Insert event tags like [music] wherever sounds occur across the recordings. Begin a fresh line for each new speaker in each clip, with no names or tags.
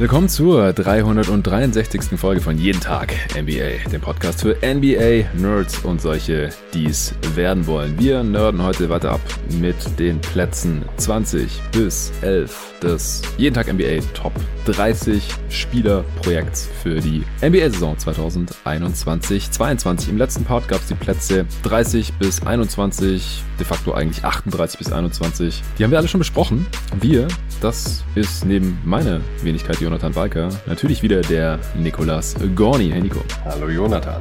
Willkommen zur 363. Folge von Jeden Tag NBA, dem Podcast für NBA, Nerds und solche, die es werden wollen. Wir nerden heute weiter ab mit den Plätzen 20 bis 11 des Jeden Tag NBA Top 30 Spielerprojekts für die NBA-Saison 2021-22. Im letzten Part gab es die Plätze 30 bis 21, de facto eigentlich 38 bis 21. Die haben wir alle schon besprochen. Wir, das ist neben meiner Wenigkeit Jonathan Walker natürlich wieder der Nikolas Gorni. Hey Nico.
Hallo Jonathan.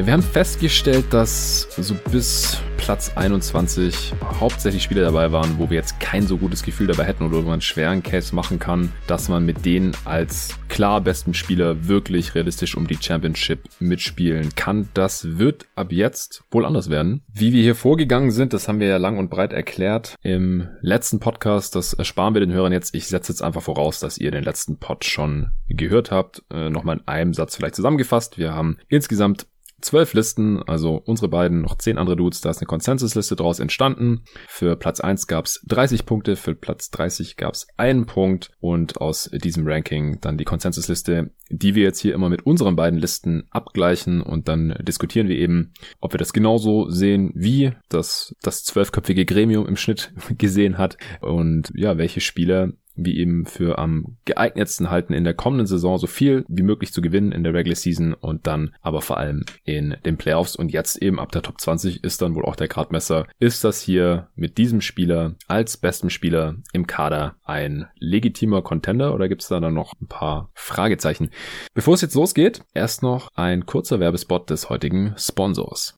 Ja, wir haben festgestellt, dass so bis Platz 21 hauptsächlich Spieler dabei waren, wo wir jetzt kein so gutes Gefühl dabei hätten oder wo man einen schweren Case machen kann, dass man mit denen als klar besten Spieler wirklich realistisch um die Championship mitspielen kann. Das wird ab jetzt wohl anders werden. Wie wir hier vorgegangen sind, das haben wir ja lang und breit erklärt im letzten Podcast. Das ersparen wir den Hörern jetzt. Ich setze jetzt einfach voraus, dass ihr den letzten Pod schon gehört habt. Äh, Nochmal in einem Satz vielleicht zusammengefasst. Wir haben insgesamt zwölf Listen, also unsere beiden, noch zehn andere Dudes, da ist eine Konsensusliste draus entstanden. Für Platz 1 gab's 30 Punkte, für Platz 30 gab's einen Punkt und aus diesem Ranking dann die Konsensusliste, die wir jetzt hier immer mit unseren beiden Listen abgleichen und dann diskutieren wir eben, ob wir das genauso sehen, wie das das zwölfköpfige Gremium im Schnitt [laughs] gesehen hat und ja, welche Spieler wie eben für am geeignetsten halten in der kommenden Saison so viel wie möglich zu gewinnen in der Regular Season und dann aber vor allem in den Playoffs und jetzt eben ab der Top 20 ist dann wohl auch der Gradmesser. Ist das hier mit diesem Spieler als besten Spieler im Kader ein legitimer Contender oder gibt es da dann noch ein paar Fragezeichen? Bevor es jetzt losgeht, erst noch ein kurzer Werbespot des heutigen Sponsors.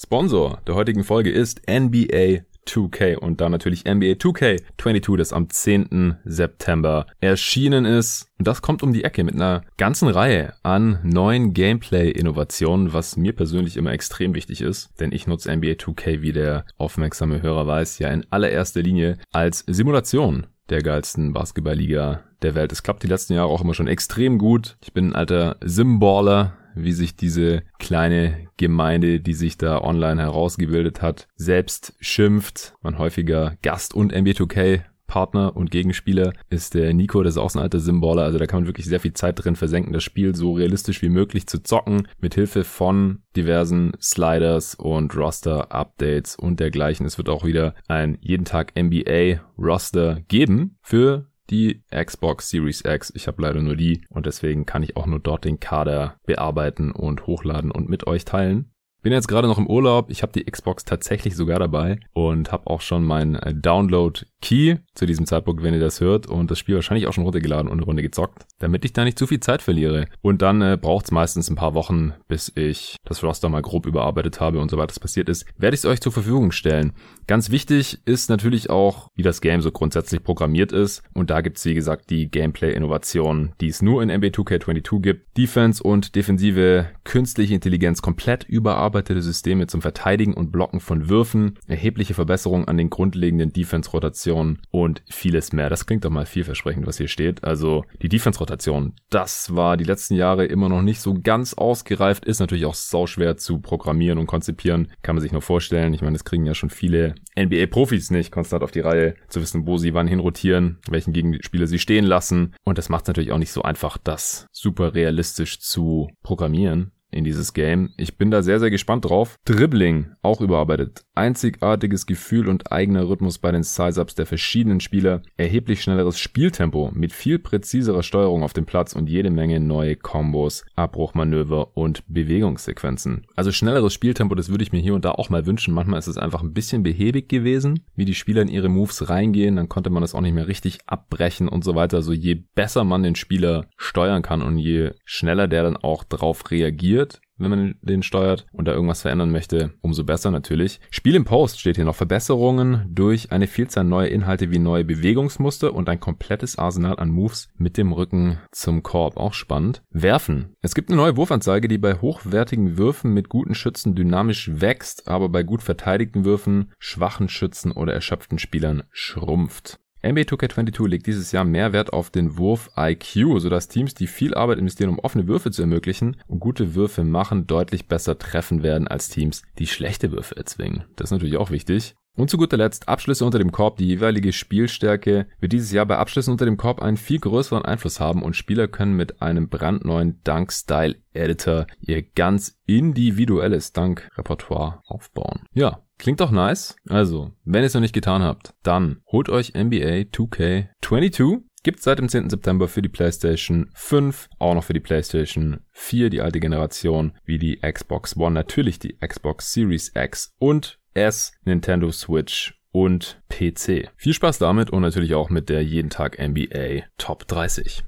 Sponsor der heutigen Folge ist NBA 2K und dann natürlich NBA 2K22, das am 10. September erschienen ist. Und das kommt um die Ecke mit einer ganzen Reihe an neuen Gameplay-Innovationen, was mir persönlich immer extrem wichtig ist, denn ich nutze NBA 2K, wie der aufmerksame Hörer weiß, ja in allererster Linie als Simulation der geilsten Basketballliga der Welt. Es klappt die letzten Jahre auch immer schon extrem gut. Ich bin ein alter Simballer, wie sich diese kleine Gemeinde, die sich da online herausgebildet hat, selbst schimpft. Man häufiger Gast und MB2K Partner und Gegenspieler ist der Nico, das ist auch ein alter Symboler. Also da kann man wirklich sehr viel Zeit drin versenken, das Spiel so realistisch wie möglich zu zocken, mit Hilfe von diversen Sliders und Roster-Updates und dergleichen. Es wird auch wieder ein jeden Tag NBA-Roster geben für die Xbox Series X. Ich habe leider nur die und deswegen kann ich auch nur dort den Kader bearbeiten und hochladen und mit euch teilen. Bin jetzt gerade noch im Urlaub. Ich habe die Xbox tatsächlich sogar dabei und habe auch schon meinen Download Key zu diesem Zeitpunkt, wenn ihr das hört und das Spiel wahrscheinlich auch schon runtergeladen und eine Runde gezockt, damit ich da nicht zu viel Zeit verliere. Und dann äh, braucht es meistens ein paar Wochen, bis ich das Roster mal grob überarbeitet habe und so weiter passiert ist, werde ich es euch zur Verfügung stellen. Ganz wichtig ist natürlich auch, wie das Game so grundsätzlich programmiert ist und da gibt es wie gesagt die Gameplay-Innovation, die es nur in NBA 2K22 gibt. Defense und defensive künstliche Intelligenz komplett überarbeitete Systeme zum Verteidigen und Blocken von Würfen, erhebliche Verbesserungen an den grundlegenden Defense-Rotationen Rotation und vieles mehr. Das klingt doch mal vielversprechend, was hier steht. Also die Defense-Rotation, das war die letzten Jahre immer noch nicht so ganz ausgereift, ist natürlich auch sau schwer zu programmieren und konzipieren. Kann man sich nur vorstellen. Ich meine, das kriegen ja schon viele NBA-Profis nicht konstant auf die Reihe, zu wissen, wo sie wann hinrotieren, welchen Gegenspieler sie stehen lassen. Und das macht es natürlich auch nicht so einfach, das super realistisch zu programmieren in dieses Game. Ich bin da sehr, sehr gespannt drauf. Dribbling, auch überarbeitet. Einzigartiges Gefühl und eigener Rhythmus bei den Size-Ups der verschiedenen Spieler. Erheblich schnelleres Spieltempo mit viel präziserer Steuerung auf dem Platz und jede Menge neue Kombos, Abbruchmanöver und Bewegungssequenzen. Also schnelleres Spieltempo, das würde ich mir hier und da auch mal wünschen. Manchmal ist es einfach ein bisschen behäbig gewesen, wie die Spieler in ihre Moves reingehen. Dann konnte man das auch nicht mehr richtig abbrechen und so weiter. Also je besser man den Spieler steuern kann und je schneller der dann auch drauf reagiert, wird, wenn man den steuert und da irgendwas verändern möchte, umso besser natürlich. Spiel im Post steht hier noch Verbesserungen durch eine Vielzahl neuer Inhalte wie neue Bewegungsmuster und ein komplettes Arsenal an Moves mit dem Rücken zum Korb. Auch spannend. Werfen. Es gibt eine neue Wurfanzeige, die bei hochwertigen Würfen mit guten Schützen dynamisch wächst, aber bei gut verteidigten Würfen, schwachen Schützen oder erschöpften Spielern schrumpft. NBA 2K22 legt dieses Jahr mehr Wert auf den Wurf IQ, sodass Teams, die viel Arbeit investieren, um offene Würfe zu ermöglichen und gute Würfe machen, deutlich besser treffen werden als Teams, die schlechte Würfe erzwingen. Das ist natürlich auch wichtig. Und zu guter Letzt Abschlüsse unter dem Korb. Die jeweilige Spielstärke wird dieses Jahr bei Abschlüssen unter dem Korb einen viel größeren Einfluss haben und Spieler können mit einem brandneuen Dunk-Style Editor ihr ganz individuelles Dunk-Repertoire aufbauen. Ja, Klingt doch nice. Also, wenn ihr es noch nicht getan habt, dann holt euch NBA 2K22 Gibt seit dem 10. September für die PlayStation 5, auch noch für die PlayStation 4, die alte Generation, wie die Xbox One, natürlich die Xbox Series X und S, Nintendo Switch und PC. Viel Spaß damit und natürlich auch mit der jeden Tag NBA Top 30.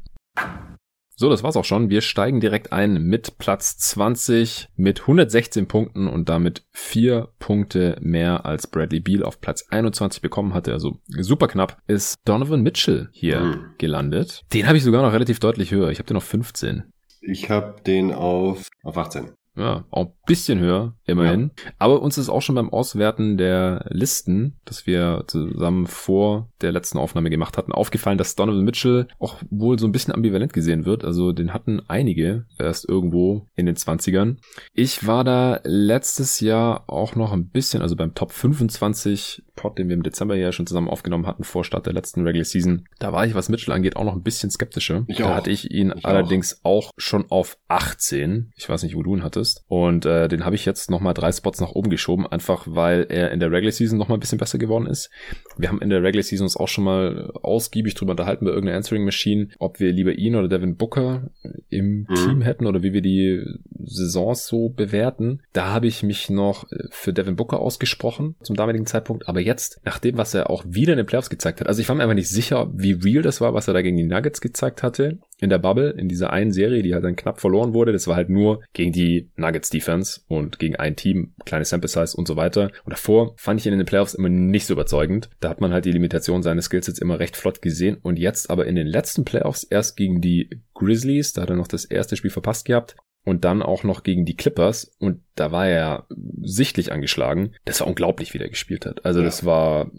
So, das war's auch schon. Wir steigen direkt ein mit Platz 20 mit 116 Punkten und damit vier Punkte mehr als Bradley Beal auf Platz 21 bekommen hatte. Also super knapp ist Donovan Mitchell hier mhm. gelandet. Den habe ich sogar noch relativ deutlich höher. Ich habe den auf 15.
Ich habe den auf, auf 18.
Ja, auch ein bisschen höher, immerhin. Ja. Aber uns ist auch schon beim Auswerten der Listen, das wir zusammen vor der letzten Aufnahme gemacht hatten, aufgefallen, dass Donovan Mitchell auch wohl so ein bisschen ambivalent gesehen wird. Also den hatten einige erst irgendwo in den 20ern. Ich war da letztes Jahr auch noch ein bisschen, also beim Top 25 Pod, den wir im Dezember ja schon zusammen aufgenommen hatten, vor Start der letzten Regular Season. Da war ich, was Mitchell angeht, auch noch ein bisschen skeptischer. Ich da auch. hatte ich ihn ich allerdings auch. auch schon auf 18. Ich weiß nicht, wo du ihn hattest. Und äh, den habe ich jetzt nochmal drei Spots nach oben geschoben, einfach weil er in der Regular Season nochmal ein bisschen besser geworden ist. Wir haben in der Regular Season uns auch schon mal ausgiebig drüber unterhalten bei irgendeiner Answering Machine, ob wir lieber ihn oder Devin Booker im mhm. Team hätten oder wie wir die Saisons so bewerten. Da habe ich mich noch für Devin Booker ausgesprochen zum damaligen Zeitpunkt, aber jetzt, nach dem, was er auch wieder in den Playoffs gezeigt hat, also ich war mir einfach nicht sicher, wie real das war, was er da gegen die Nuggets gezeigt hatte in der Bubble, in dieser einen Serie, die halt dann knapp verloren wurde. Das war halt nur gegen die Nuggets Defense und gegen ein Team, kleine Sample Size und so weiter. Und davor fand ich ihn in den Playoffs immer nicht so überzeugend. Da hat man halt die Limitation seines Skillsets immer recht flott gesehen und jetzt aber in den letzten Playoffs erst gegen die Grizzlies, da hat er noch das erste Spiel verpasst gehabt, und dann auch noch gegen die Clippers und da war er sichtlich angeschlagen. Das war unglaublich, wie der gespielt hat. Also ja. das war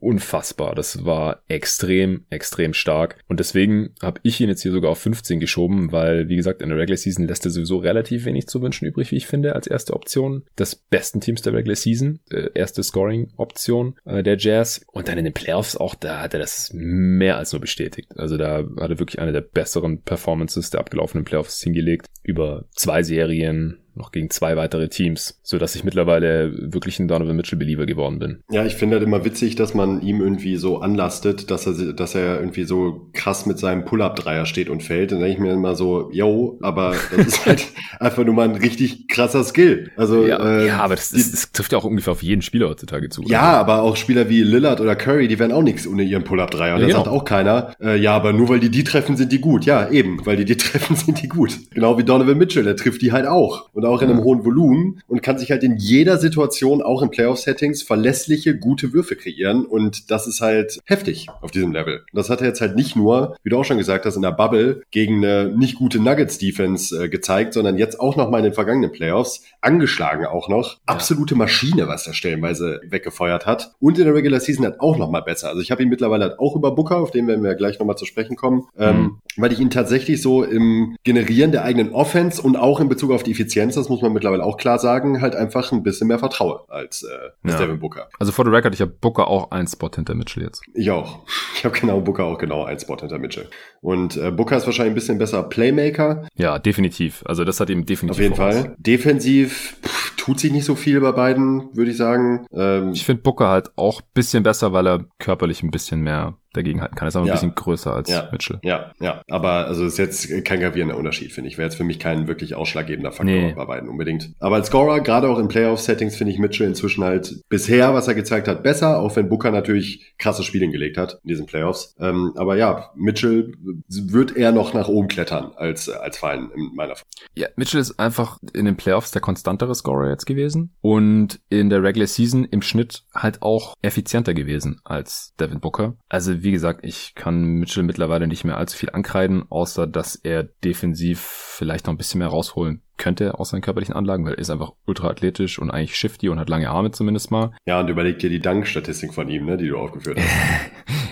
unfassbar. Das war extrem, extrem stark. Und deswegen habe ich ihn jetzt hier sogar auf 15 geschoben, weil, wie gesagt, in der Regular Season lässt er sowieso relativ wenig zu wünschen übrig, wie ich finde, als erste Option des besten Teams der Regular Season. Äh, erste Scoring-Option äh, der Jazz. Und dann in den Playoffs auch, da hat er das mehr als nur bestätigt. Also da hat er wirklich eine der besseren Performances der abgelaufenen Playoffs hingelegt. Über zwei Serien, noch gegen zwei weitere Teams, so dass ich mittlerweile wirklich ein Donovan Mitchell Believer geworden bin.
Ja, ich finde halt immer witzig, dass man ihm irgendwie so anlastet, dass er, dass er irgendwie so krass mit seinem Pull-Up-Dreier steht und fällt. Dann denke ich mir immer so, yo, aber das ist [laughs] halt einfach nur mal ein richtig krasser Skill. Also
ja, äh, ja aber das, die, das, trifft ja auch ungefähr auf jeden Spieler heutzutage zu.
Ja, oder? aber auch Spieler wie Lillard oder Curry, die werden auch nichts ohne ihren Pull-Up-Dreier. Und ja, da genau. sagt auch keiner, äh, ja, aber nur weil die die treffen, sind die gut. Ja, eben, weil die die [laughs] treffen, sind die gut. Genau wie Donovan Mitchell, der trifft die halt auch. Und auch in einem hohen Volumen und kann sich halt in jeder Situation, auch in Playoff-Settings, verlässliche, gute Würfe kreieren. Und das ist halt heftig auf diesem Level. Und das hat er jetzt halt nicht nur, wie du auch schon gesagt hast, in der Bubble gegen eine nicht gute Nuggets-Defense äh, gezeigt, sondern jetzt auch noch mal in den vergangenen Playoffs, angeschlagen auch noch. Absolute Maschine, was er stellenweise weggefeuert hat. Und in der Regular Season hat auch noch mal besser. Also ich habe ihn mittlerweile halt auch über Booker, auf den werden wir gleich noch mal zu sprechen kommen, ähm, mhm. ähm, weil ich ihn tatsächlich so im Generieren der eigenen Offense und auch in Bezug auf die Effizienz, das muss man mittlerweile auch klar sagen, halt einfach ein bisschen mehr vertraue als, äh, als ja. Devin Booker.
Also vor der Record, ich habe Booker auch ein Spot hinter Mitchell jetzt.
Ich auch. [laughs] Ich habe genau Booker auch genau ein Spot hinter Mitchell. Und äh, Booker ist wahrscheinlich ein bisschen besser Playmaker.
Ja, definitiv. Also das hat ihm definitiv.
Auf jeden voraus. Fall. Defensiv pff, tut sich nicht so viel bei beiden, würde ich sagen.
Ähm, ich finde Booker halt auch bisschen besser, weil er körperlich ein bisschen mehr dagegenhalten kann. Er ist aber ja. ein bisschen größer als
ja.
Mitchell.
Ja, ja. Aber also ist jetzt kein gravierender Unterschied, finde ich. Wäre jetzt für mich kein wirklich ausschlaggebender Faktor nee. bei beiden unbedingt. Aber als Scorer, gerade auch in Playoff-Settings, finde ich Mitchell inzwischen halt bisher, was er gezeigt hat, besser, auch wenn Booker natürlich krasse Spiele gelegt hat in diesen Playoffs. Ähm, aber ja, Mitchell wird eher noch nach oben klettern als, als Fallen in meiner
Ja, Mitchell ist einfach in den Playoffs der konstantere Scorer jetzt gewesen und in der Regular Season im Schnitt halt auch effizienter gewesen als Devin Booker. Also wie gesagt, ich kann Mitchell mittlerweile nicht mehr allzu viel ankreiden, außer dass er defensiv vielleicht noch ein bisschen mehr rausholen könnte aus seinen körperlichen Anlagen, weil er ist einfach ultra athletisch und eigentlich shifty und hat lange Arme zumindest mal.
Ja, und überleg dir die Dankstatistik von ihm, ne, die du aufgeführt hast. [laughs]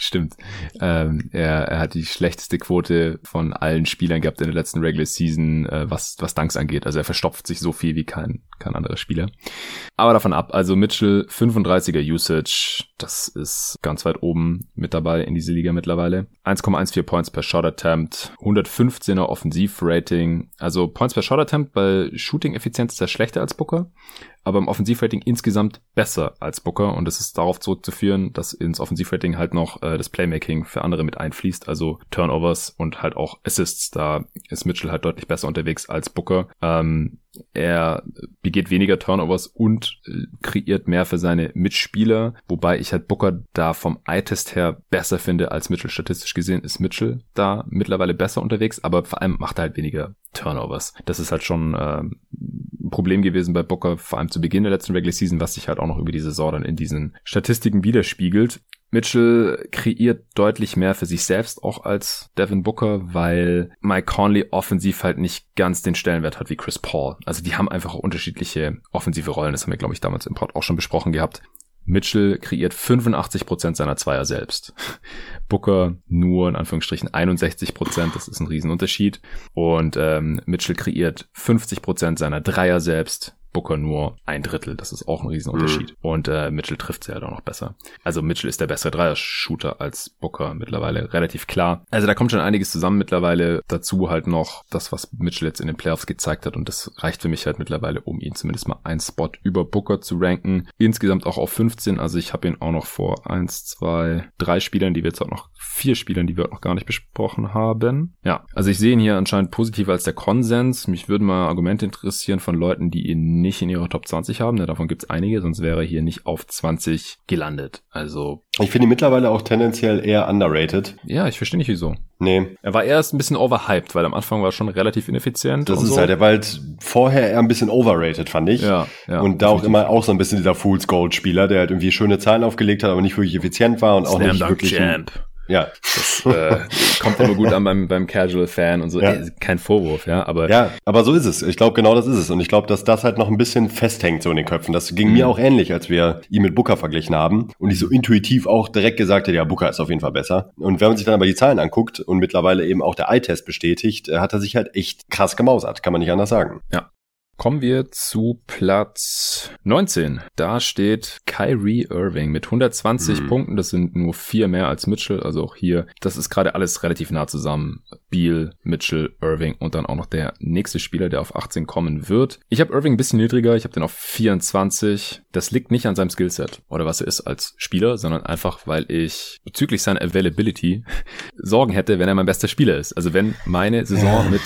Stimmt. Ähm, er, er hat die schlechteste Quote von allen Spielern gehabt in der letzten Regular Season, äh, was, was Dunks angeht. Also er verstopft sich so viel wie kein, kein anderer Spieler. Aber davon ab, also Mitchell 35er Usage, das ist ganz weit oben mit dabei in diese Liga mittlerweile. 1,14 Points per Shot Attempt, 115er Offensivrating. Also Points per Shot Attempt bei Shooting-Effizienz ist er schlechter als Booker aber im Offensivrating insgesamt besser als Booker und das ist darauf zurückzuführen, dass ins Offensivrating halt noch äh, das Playmaking für andere mit einfließt, also Turnovers und halt auch Assists. Da ist Mitchell halt deutlich besser unterwegs als Booker. Ähm, er begeht weniger Turnovers und äh, kreiert mehr für seine Mitspieler, wobei ich halt Booker da vom Eye-Test her besser finde als Mitchell. Statistisch gesehen ist Mitchell da mittlerweile besser unterwegs, aber vor allem macht er halt weniger Turnovers. Das ist halt schon äh, ein Problem gewesen bei Booker, vor allem zu Beginn der letzten Regular Season, was sich halt auch noch über die Saison dann in diesen Statistiken widerspiegelt. Mitchell kreiert deutlich mehr für sich selbst auch als Devin Booker, weil Mike Conley offensiv halt nicht ganz den Stellenwert hat wie Chris Paul. Also die haben einfach unterschiedliche offensive Rollen. Das haben wir, glaube ich, damals im Pod auch schon besprochen gehabt. Mitchell kreiert 85% seiner Zweier selbst. [laughs] Booker nur in Anführungsstrichen 61%, das ist ein Riesenunterschied. Und ähm, Mitchell kreiert 50% seiner Dreier selbst. Booker nur ein Drittel. Das ist auch ein Riesenunterschied. Mhm. Und äh, Mitchell trifft sie halt auch noch besser. Also Mitchell ist der bessere Dreier-Shooter als Booker mittlerweile. Relativ klar. Also da kommt schon einiges zusammen mittlerweile. Dazu halt noch das, was Mitchell jetzt in den Playoffs gezeigt hat. Und das reicht für mich halt mittlerweile, um ihn zumindest mal einen Spot über Booker zu ranken. Insgesamt auch auf 15. Also ich habe ihn auch noch vor eins, zwei, drei Spielern, die wir jetzt auch noch vier Spielern, die wir noch gar nicht besprochen haben. Ja, also ich sehe ihn hier anscheinend positiver als der Konsens. Mich würden mal Argumente interessieren von Leuten, die ihn nicht in ihrer Top 20 haben. Ja, davon gibt es einige, sonst wäre er hier nicht auf 20 gelandet. Also.
Ich finde ihn mittlerweile auch tendenziell eher underrated.
Ja, ich verstehe nicht wieso.
Nee.
Er war erst ein bisschen overhyped, weil am Anfang war er schon relativ ineffizient.
Das ist so. halt, er war halt vorher eher ein bisschen overrated, fand ich.
Ja, ja.
Und da auch immer auch so ein bisschen dieser Fool's Gold Spieler, der halt irgendwie schöne Zahlen aufgelegt hat, aber nicht wirklich effizient war und Slam auch nicht wirklich.
Champ.
Ein, ja.
Das äh, kommt immer gut an beim, beim Casual-Fan und so. Ja. Ey, kein Vorwurf, ja. Aber
ja, aber so ist es. Ich glaube, genau das ist es. Und ich glaube, dass das halt noch ein bisschen festhängt so in den Köpfen. Das ging mhm. mir auch ähnlich, als wir ihn mit Booker verglichen haben. Und ich so intuitiv auch direkt gesagt hätte, ja, Booker ist auf jeden Fall besser. Und wenn man sich dann aber die Zahlen anguckt und mittlerweile eben auch der Eye-Test bestätigt, äh, hat er sich halt echt krass gemausert. Kann man nicht anders sagen.
Ja. Kommen wir zu Platz 19. Da steht Kyrie Irving mit 120 mhm. Punkten. Das sind nur vier mehr als Mitchell. Also auch hier, das ist gerade alles relativ nah zusammen. Beal, Mitchell, Irving und dann auch noch der nächste Spieler, der auf 18 kommen wird. Ich habe Irving ein bisschen niedriger. Ich habe den auf 24. Das liegt nicht an seinem Skillset oder was er ist als Spieler, sondern einfach, weil ich bezüglich seiner Availability [laughs] Sorgen hätte, wenn er mein bester Spieler ist. Also wenn meine Saison [laughs] mit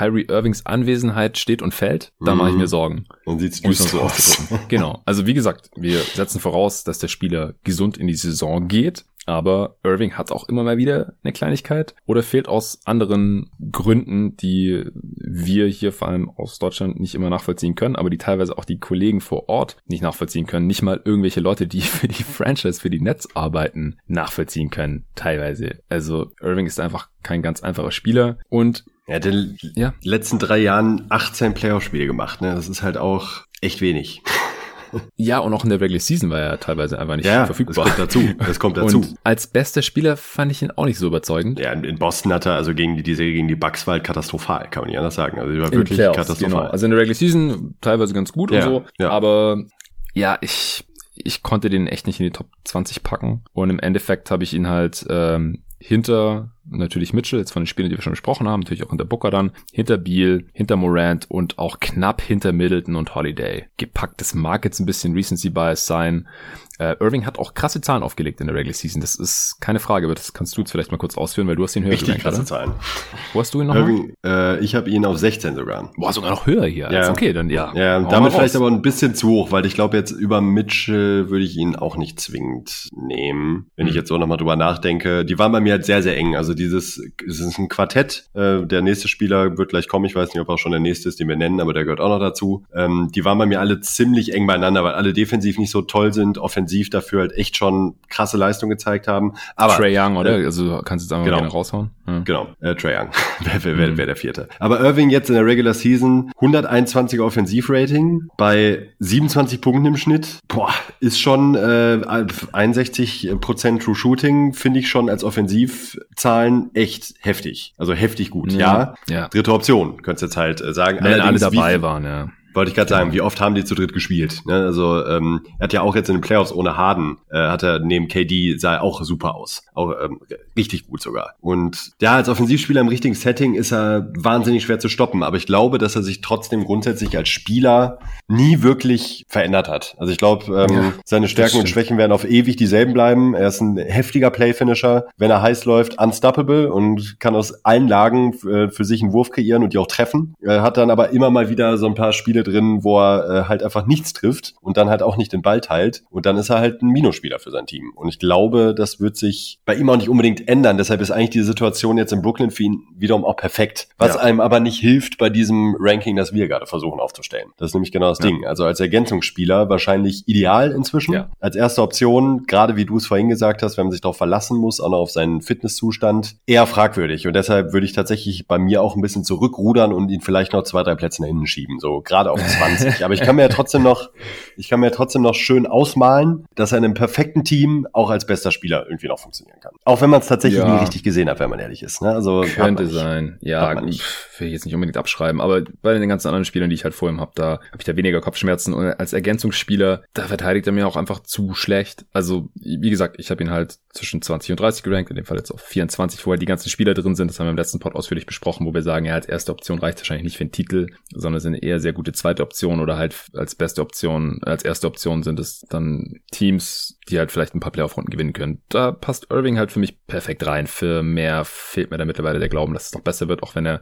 Kyrie Irvings Anwesenheit steht und fällt, dann mache ich mir mhm. Sorgen.
Dann sieht's düster so aus. [laughs]
Genau. Also wie gesagt, wir setzen voraus, dass der Spieler gesund in die Saison geht. Aber Irving hat auch immer mal wieder eine Kleinigkeit oder fehlt aus anderen Gründen, die wir hier vor allem aus Deutschland nicht immer nachvollziehen können, aber die teilweise auch die Kollegen vor Ort nicht nachvollziehen können. Nicht mal irgendwelche Leute, die [laughs] für die Franchise, für die Netz arbeiten, nachvollziehen können, teilweise. Also Irving ist einfach kein ganz einfacher Spieler und
er hat in den ja. letzten drei Jahren 18 Playoff-Spiele gemacht. Ne? Das ist halt auch echt wenig. [laughs]
Ja, und auch in der Regular Season war er teilweise einfach nicht ja, verfügbar.
Das kommt dazu. Das kommt dazu.
Und als bester Spieler fand ich ihn auch nicht so überzeugend.
Ja, in Boston hat er also gegen die, die Serie gegen die Bucks war halt katastrophal, kann man nicht anders sagen. Also die war in wirklich Playoffs, katastrophal. Genau.
Also in der Regular Season teilweise ganz gut
ja,
und so.
Ja.
Aber ja, ich, ich konnte den echt nicht in die Top 20 packen. Und im Endeffekt habe ich ihn halt ähm, hinter natürlich Mitchell, jetzt von den Spielen, die wir schon besprochen haben, natürlich auch hinter Booker dann, hinter Beal, hinter Morant und auch knapp hinter Middleton und Holiday. Gepackt, das mag jetzt ein bisschen Recency Bias sein, äh, Irving hat auch krasse Zahlen aufgelegt in der Regular Season. Das ist keine Frage, aber das kannst du jetzt vielleicht mal kurz ausführen, weil du hast ihn höher
Richtig krasse Zahlen.
Wo hast du ihn noch?
Irving, äh, ich habe ihn auf 16 sogar.
Boah, sogar noch höher hier.
Ja.
okay, dann ja.
Ja, damit vielleicht aber ein bisschen zu hoch, weil ich glaube jetzt über Mitchell würde ich ihn auch nicht zwingend nehmen. Wenn mhm. ich jetzt so nochmal drüber nachdenke. Die waren bei mir halt sehr, sehr eng. Also Also dieses, es ist ein Quartett. Äh, der nächste Spieler wird gleich kommen. Ich weiß nicht, ob auch schon der nächste ist, den wir nennen, aber der gehört auch noch dazu. Ähm, die waren bei mir alle ziemlich eng beieinander, weil alle defensiv nicht so toll sind, offensiv dafür halt echt schon krasse Leistung gezeigt haben. Aber
Trey Young, oder? Äh, also kannst du jetzt einfach genau, gerne raushauen.
Ja. Genau, äh, Trey Young. [laughs] wer wer, wer, mhm. wer der vierte. Aber Irving jetzt in der Regular Season 121 Offensivrating bei 27 Punkten im Schnitt. Boah, ist schon äh, 61% True Shooting, finde ich schon als Offensivzahlen echt heftig. Also heftig gut, ja. ja. ja. Dritte Option, könntest du jetzt halt äh, sagen.
Wenn alle dabei waren, ja.
Wollte ich gerade sagen, wie oft haben die zu dritt gespielt? Ne? Also ähm, er hat ja auch jetzt in den Playoffs ohne Harden, äh, hat er neben KD sah auch super aus. Auch ähm, richtig gut sogar. Und ja, als Offensivspieler im richtigen Setting ist er wahnsinnig schwer zu stoppen. Aber ich glaube, dass er sich trotzdem grundsätzlich als Spieler nie wirklich verändert hat. Also ich glaube, ähm, ja, seine Stärken und Schwächen werden auf ewig dieselben bleiben. Er ist ein heftiger Playfinisher. Wenn er heiß läuft, unstoppable und kann aus allen Lagen äh, für sich einen Wurf kreieren und die auch treffen. Er hat dann aber immer mal wieder so ein paar Spiele Spiele drin, wo er äh, halt einfach nichts trifft und dann halt auch nicht den Ball teilt. Und dann ist er halt ein Minusspieler für sein Team. Und ich glaube, das wird sich bei ihm auch nicht unbedingt ändern. Deshalb ist eigentlich die Situation jetzt in Brooklyn für ihn wiederum auch perfekt. Was ja. einem aber nicht hilft bei diesem Ranking, das wir gerade versuchen aufzustellen. Das ist nämlich genau das ja. Ding. Also als Ergänzungsspieler wahrscheinlich ideal inzwischen. Ja. Als erste Option, gerade wie du es vorhin gesagt hast, wenn man sich darauf verlassen muss, auch noch auf seinen Fitnesszustand, eher fragwürdig. Und deshalb würde ich tatsächlich bei mir auch ein bisschen zurückrudern und ihn vielleicht noch zwei, drei Plätze nach hinten schieben. So gerade auf 20. Aber ich kann mir ja trotzdem noch, ich kann mir ja trotzdem noch schön ausmalen, dass er in einem perfekten Team auch als bester Spieler irgendwie noch funktionieren kann. Auch wenn man es tatsächlich ja. nie richtig gesehen hat, wenn man ehrlich ist. Ne? Also
könnte sein. Ja, will ich jetzt nicht unbedingt abschreiben, aber bei den ganzen anderen Spielern, die ich halt vor ihm habe, da habe ich da weniger Kopfschmerzen und als Ergänzungsspieler, da verteidigt er mir auch einfach zu schlecht. Also wie gesagt, ich habe ihn halt zwischen 20 und 30 gerankt, in dem Fall jetzt auf 24, wo halt die ganzen Spieler drin sind. Das haben wir im letzten Pod ausführlich besprochen, wo wir sagen, ja, als erste Option reicht wahrscheinlich nicht für den Titel, sondern sind eher sehr gute zweite Option oder halt als beste Option, als erste Option sind es dann Teams, die halt vielleicht ein paar Playoff-Runden gewinnen können. Da passt Irving halt für mich perfekt rein. Für mehr fehlt mir da mittlerweile der Glauben, dass es noch besser wird, auch wenn er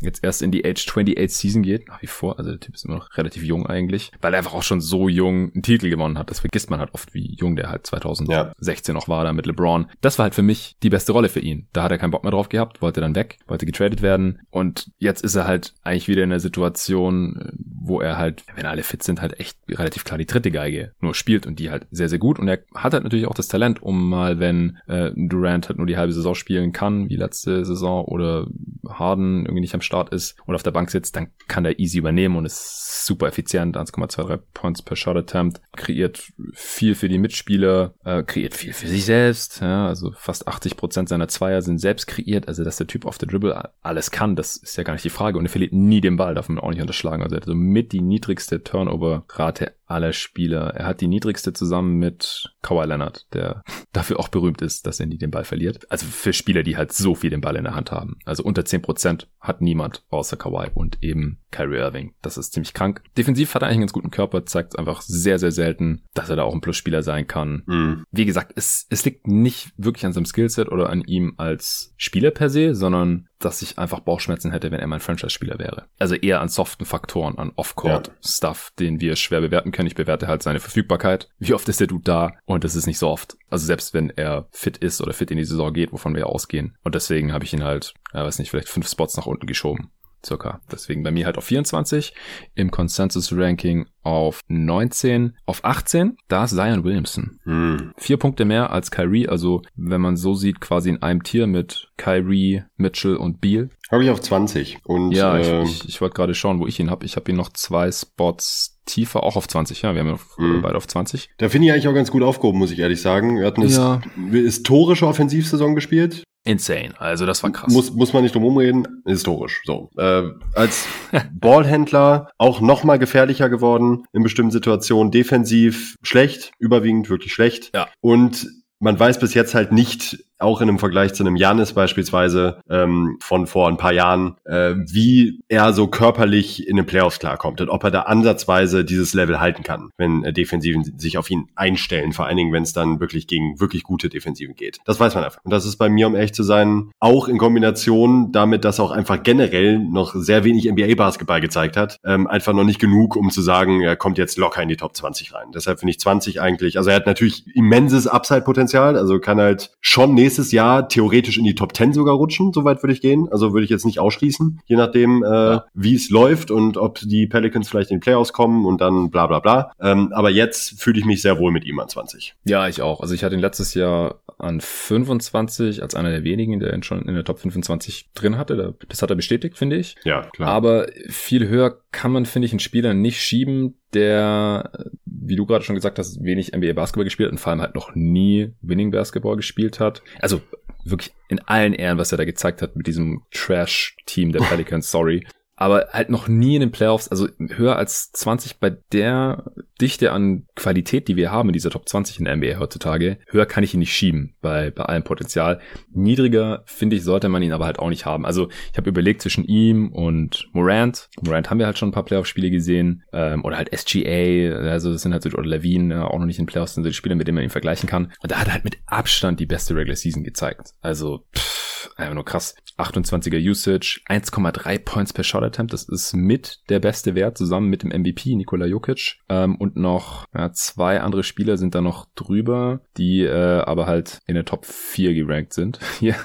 jetzt erst in die Age 28 Season geht, nach wie vor. Also der Typ ist immer noch relativ jung eigentlich, weil er einfach auch schon so jung einen Titel gewonnen hat. Das vergisst man halt oft, wie jung der halt 2016 ja. noch war, da mit LeBron. Das war halt für mich die beste Rolle für ihn. Da hat er keinen Bock mehr drauf gehabt, wollte dann weg, wollte getradet werden und jetzt ist er halt eigentlich wieder in der Situation, wo er halt, wenn alle fit sind, halt echt relativ klar die dritte Geige nur spielt und die halt sehr, sehr gut. Und er hat halt natürlich auch das Talent, um mal, wenn äh, Durant halt nur die halbe Saison spielen kann, wie letzte Saison, oder Harden irgendwie nicht am Start ist und auf der Bank sitzt, dann kann der easy übernehmen und ist super effizient, 1,23 Points per Shot Attempt, kreiert viel für die Mitspieler, äh, kreiert viel für sich selbst, ja, also fast 80 Prozent seiner Zweier sind selbst kreiert, also dass der Typ auf der Dribble alles kann, das ist ja gar nicht die Frage. Und er verliert nie den Ball, darf man auch nicht unterschlagen, also er hat so mit die niedrigste Turnover-Rate aller Spieler. Er hat die niedrigste zusammen mit Kawhi Leonard, der [laughs] dafür auch berühmt ist, dass er nie den Ball verliert. Also für Spieler, die halt so viel den Ball in der Hand haben. Also unter 10% hat niemand außer Kawhi und eben Kyrie Irving. Das ist ziemlich krank. Defensiv hat er eigentlich einen ganz guten Körper, zeigt einfach sehr, sehr selten, dass er da auch ein Plusspieler sein kann. Mhm. Wie gesagt, es, es liegt nicht wirklich an seinem Skillset oder an ihm als Spieler per se, sondern dass ich einfach Bauchschmerzen hätte, wenn er mein Franchise-Spieler wäre. Also eher an soften Faktoren, an Off-Court-Stuff, ja. den wir schwer bewerten können. Ich bewerte halt seine Verfügbarkeit. Wie oft ist der Dude da? Und das ist nicht so oft. Also selbst wenn er fit ist oder fit in die Saison geht, wovon wir ausgehen. Und deswegen habe ich ihn halt, ja, weiß nicht, vielleicht fünf Spots nach unten geschoben circa. Deswegen bei mir halt auf 24, im Consensus-Ranking auf 19, auf 18, da ist Zion Williamson. Hm. Vier Punkte mehr als Kyrie, also wenn man so sieht, quasi in einem Tier mit Kyrie, Mitchell und Beal.
Habe ich auf 20. Und,
ja, äh, ich, ich, ich wollte gerade schauen, wo ich ihn habe. Ich habe ihn noch zwei Spots tiefer, auch auf 20. Ja, wir haben mhm. beide auf 20.
Da finde ich eigentlich auch ganz gut aufgehoben, muss ich ehrlich sagen. Wir hatten eine ja. historische Offensivsaison gespielt.
Insane. Also das war krass.
Muss, muss man nicht drum rumreden. Historisch. So. Äh, als [laughs] Ballhändler auch noch mal gefährlicher geworden in bestimmten Situationen. Defensiv schlecht, überwiegend wirklich schlecht. Ja. Und man weiß bis jetzt halt nicht, auch in einem Vergleich zu einem Janis beispielsweise ähm, von vor ein paar Jahren, äh, wie er so körperlich in den Playoffs klarkommt und ob er da ansatzweise dieses Level halten kann, wenn äh, Defensiven sich auf ihn einstellen, vor allen Dingen, wenn es dann wirklich gegen wirklich gute Defensiven geht. Das weiß man einfach. Und das ist bei mir, um ehrlich zu sein, auch in Kombination damit, dass auch einfach generell noch sehr wenig NBA-Basketball gezeigt hat, ähm, einfach noch nicht genug, um zu sagen, er kommt jetzt locker in die Top 20 rein. Deshalb finde ich 20 eigentlich, also er hat natürlich immenses Upside-Potenzial, also kann halt schon nächstes Jahr theoretisch in die Top 10 sogar rutschen, soweit würde ich gehen. Also würde ich jetzt nicht ausschließen, je nachdem, äh, ja. wie es läuft und ob die Pelicans vielleicht in die Playoffs kommen und dann bla bla bla. Ähm, aber jetzt fühle ich mich sehr wohl mit ihm an 20.
Ja, ich auch. Also ich hatte ihn letztes Jahr an 25 als einer der wenigen, der ihn schon in der Top 25 drin hatte. Das hat er bestätigt, finde ich.
Ja, klar.
Aber viel höher kann man, finde ich, einen Spieler nicht schieben, der, wie du gerade schon gesagt hast, wenig NBA Basketball gespielt hat und vor allem halt noch nie Winning Basketball gespielt hat. Also wirklich in allen Ehren, was er da gezeigt hat mit diesem Trash-Team der [laughs] Pelicans, sorry aber halt noch nie in den Playoffs, also höher als 20 bei der Dichte an Qualität, die wir haben in dieser Top 20 in der NBA heutzutage, höher kann ich ihn nicht schieben bei, bei allem Potenzial. Niedriger, finde ich, sollte man ihn aber halt auch nicht haben. Also ich habe überlegt zwischen ihm und Morant. Morant haben wir halt schon ein paar Playoff-Spiele gesehen. Ähm, oder halt SGA, also das sind halt so, oder Levine, ja, auch noch nicht in den Playoffs, sind so die Spieler, mit denen man ihn vergleichen kann. Und da hat er halt mit Abstand die beste Regular Season gezeigt. Also, pff, einfach nur krass. 28er Usage, 1,3 Points per Shot Attempt, das ist mit der beste Wert, zusammen mit dem MVP Nikola Jokic. Ähm, und noch ja, zwei andere Spieler sind da noch drüber, die äh, aber halt in der Top 4 gerankt sind. [laughs] Hier.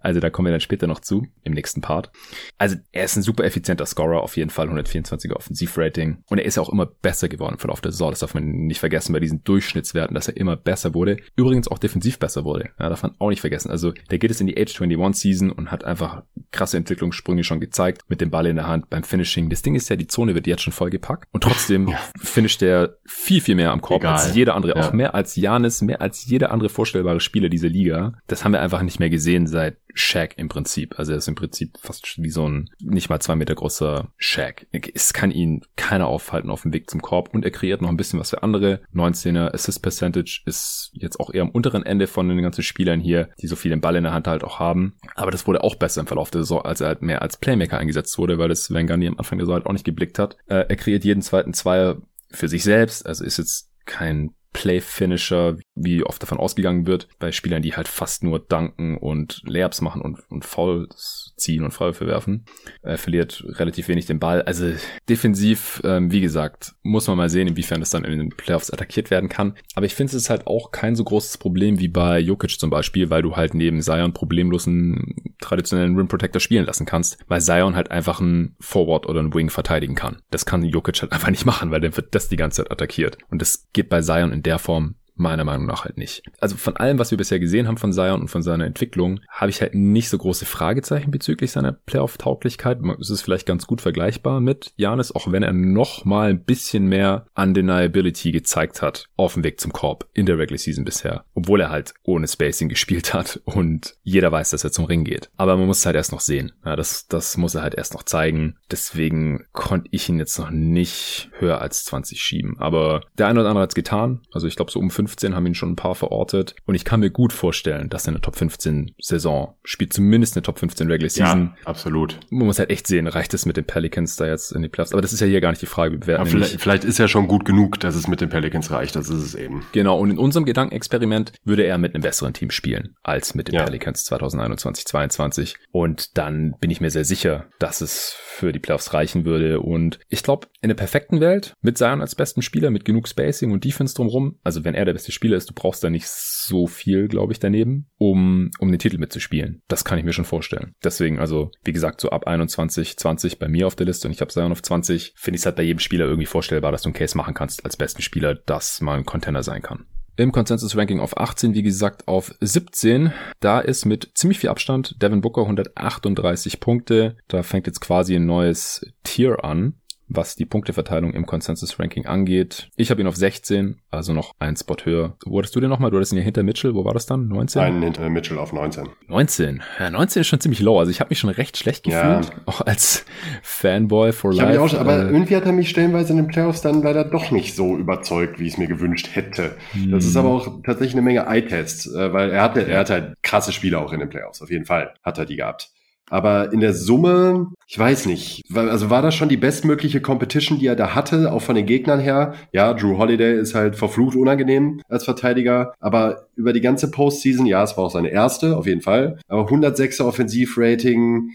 also da kommen wir dann später noch zu, im nächsten Part. Also er ist ein super effizienter Scorer, auf jeden Fall 124er Offensivrating. Und er ist ja auch immer besser geworden im Verlauf der Saison. Das darf man nicht vergessen bei diesen Durchschnittswerten, dass er immer besser wurde. Übrigens auch defensiv besser wurde. Ja, darf man auch nicht vergessen. Also der geht es in die Age 21 Season und hat einfach krasse Entwicklungssprünge schon gezeigt mit dem Ball in der Hand beim Finishing. Das Ding ist ja, die Zone wird jetzt schon voll gepackt und trotzdem [laughs] ja. finisht er viel, viel mehr am Korb Egal. als jeder andere. Ja. Auch mehr als Janis, mehr als jeder andere vorstellbare Spieler dieser Liga. Das haben wir einfach nicht mehr gesehen seit Shaq im Prinzip. Also er ist im Prinzip fast wie so ein nicht mal zwei Meter großer Shaq. Es kann ihn keiner aufhalten auf dem Weg zum Korb und er kreiert noch ein bisschen was für andere. 19er Assist Percentage ist jetzt auch eher am unteren Ende von den ganzen Spielern hier, die so viel den Ball in der Hand halt auch haben. Aber das wurde auch besser im Verlauf der Saison, als er halt mehr als Playmaker eingesetzt wurde, weil das Van am Anfang der Saison halt auch nicht geblickt hat. Äh, er kreiert jeden zweiten Zweier für sich selbst, also ist jetzt kein Play-Finisher, wie oft davon ausgegangen wird, bei Spielern, die halt fast nur danken und Layups machen und, und Fouls ziehen und Freiwürfe werfen. Er verliert relativ wenig den Ball. Also defensiv, ähm, wie gesagt, muss man mal sehen, inwiefern das dann in den Playoffs attackiert werden kann. Aber ich finde, es ist halt auch kein so großes Problem wie bei Jokic zum Beispiel, weil du halt neben Zion problemlos einen traditionellen Rim Protector spielen lassen kannst, weil Zion halt einfach einen Forward oder einen Wing verteidigen kann. Das kann Jokic halt [laughs] einfach nicht machen, weil dann wird das die ganze Zeit attackiert. Und das geht bei Zion in der Form Meiner Meinung nach halt nicht. Also von allem, was wir bisher gesehen haben von Zion und von seiner Entwicklung, habe ich halt nicht so große Fragezeichen bezüglich seiner Playoff-Tauglichkeit. Es ist vielleicht ganz gut vergleichbar mit Janis, auch wenn er noch mal ein bisschen mehr Undeniability gezeigt hat auf dem Weg zum Korb in der Regular Season bisher. Obwohl er halt ohne Spacing gespielt hat und jeder weiß, dass er zum Ring geht. Aber man muss es halt erst noch sehen. Ja, das, das muss er halt erst noch zeigen. Deswegen konnte ich ihn jetzt noch nicht höher als 20 schieben. Aber der eine oder andere hat es getan. Also ich glaube so um 15 haben ihn schon ein paar verortet. Und ich kann mir gut vorstellen, dass er eine Top 15 Saison spielt. Zumindest eine Top 15 Regular Season.
Ja, absolut.
Man muss halt echt sehen, reicht es mit den Pelicans da jetzt in die Playoffs? Aber das ist ja hier gar nicht die Frage.
Ja, vielleicht, vielleicht ist ja schon gut genug, dass es mit den Pelicans reicht. Das ist es eben.
Genau. Und in unserem Gedankenexperiment würde er mit einem besseren Team spielen als mit den ja. Pelicans 2021, 2022. Und dann bin ich mir sehr sicher, dass es für die Playoffs reichen würde. Und ich glaube, in der perfekten Welt mit Zion als besten Spieler, mit genug Spacing und Defense drumherum, also wenn er der beste Spieler ist, du brauchst da nicht so viel, glaube ich, daneben, um, um den Titel mitzuspielen. Das kann ich mir schon vorstellen. Deswegen, also, wie gesagt, so ab 21, 20 bei mir auf der Liste und ich habe Zion auf 20, finde ich es halt bei jedem Spieler irgendwie vorstellbar, dass du einen Case machen kannst als besten Spieler, dass man ein Contender sein kann. Im Consensus Ranking auf 18, wie gesagt, auf 17. Da ist mit ziemlich viel Abstand Devin Booker 138 Punkte. Da fängt jetzt quasi ein neues Tier an was die Punkteverteilung im Consensus Ranking angeht. Ich habe ihn auf 16, also noch ein Spot höher. Wo hattest du den nochmal? Du hattest ihn ja hinter Mitchell. Wo war das dann? 19?
Einen hinter Mitchell auf 19.
19. Ja, 19 ist schon ziemlich low. Also ich habe mich schon recht schlecht gefühlt. Ja. Auch als Fanboy for
ich life. Auch, aber äh, irgendwie hat er mich stellenweise in den Playoffs dann leider doch nicht so überzeugt, wie ich es mir gewünscht hätte. Hm. Das ist aber auch tatsächlich eine Menge Eye-Tests, äh, weil er hatte, er hat halt krasse Spiele auch in den Playoffs. Auf jeden Fall hat er die gehabt. Aber in der Summe, ich weiß nicht. Also war das schon die bestmögliche Competition, die er da hatte, auch von den Gegnern her? Ja, Drew Holiday ist halt verflucht unangenehm als Verteidiger, aber über die ganze Postseason, ja, es war auch seine erste, auf jeden Fall, aber 106er Offensivrating,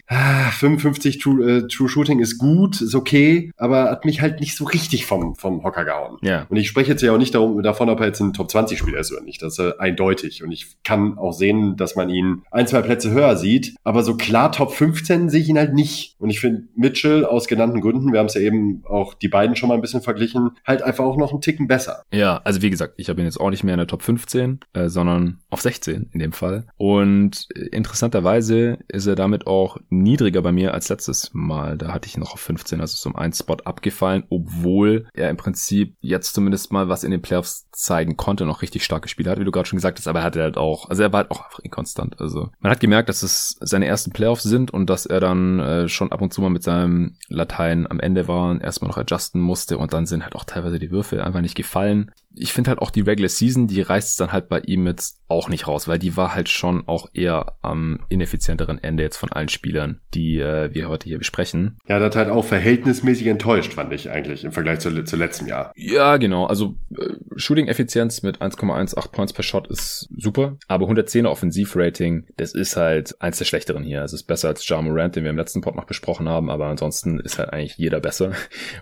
55 ah, True, äh, True Shooting ist gut, ist okay, aber hat mich halt nicht so richtig vom, vom Hocker gehauen. Ja. Und ich spreche jetzt ja auch nicht darum, davon, ob er jetzt ein Top 20 Spieler ist oder nicht. Das ist äh, eindeutig. Und ich kann auch sehen, dass man ihn ein, zwei Plätze höher sieht. Aber so klar Top 15 sehe ich ihn halt nicht. Und ich finde Mitchell aus genannten Gründen, wir haben es ja eben auch die beiden schon mal ein bisschen verglichen, halt einfach auch noch einen Ticken besser.
Ja, also wie gesagt, ich habe ihn jetzt auch nicht mehr in der Top 15, äh, sondern auf 16 in dem Fall. Und äh, interessanterweise ist er damit auch niedriger bei mir als letztes Mal. Da hatte ich ihn noch auf 15, also so um einen Spot abgefallen, obwohl er im Prinzip jetzt zumindest mal was in den Playoffs zeigen konnte, noch richtig starke Spiele hat, wie du gerade schon gesagt hast, aber er hatte halt auch, also er war halt auch einfach inkonstant. Also man hat gemerkt, dass es seine ersten Playoffs sind und dass er dann äh, schon ab und zu mal mit seinem Latein am Ende war und erstmal noch adjusten musste und dann sind halt auch teilweise die Würfel einfach nicht gefallen ich finde halt auch die Regular Season, die reißt es dann halt bei ihm jetzt auch nicht raus, weil die war halt schon auch eher am ineffizienteren Ende jetzt von allen Spielern, die äh, wir heute hier besprechen.
Ja, das halt auch verhältnismäßig enttäuscht, fand ich eigentlich im Vergleich zu, zu letztem Jahr.
Ja, genau. Also äh, Shooting-Effizienz mit 1,18 Points per Shot ist super, aber 110er Offensivrating, das ist halt eins der schlechteren hier. Es ist besser als Ja Morant, den wir im letzten Pod noch besprochen haben, aber ansonsten ist halt eigentlich jeder besser.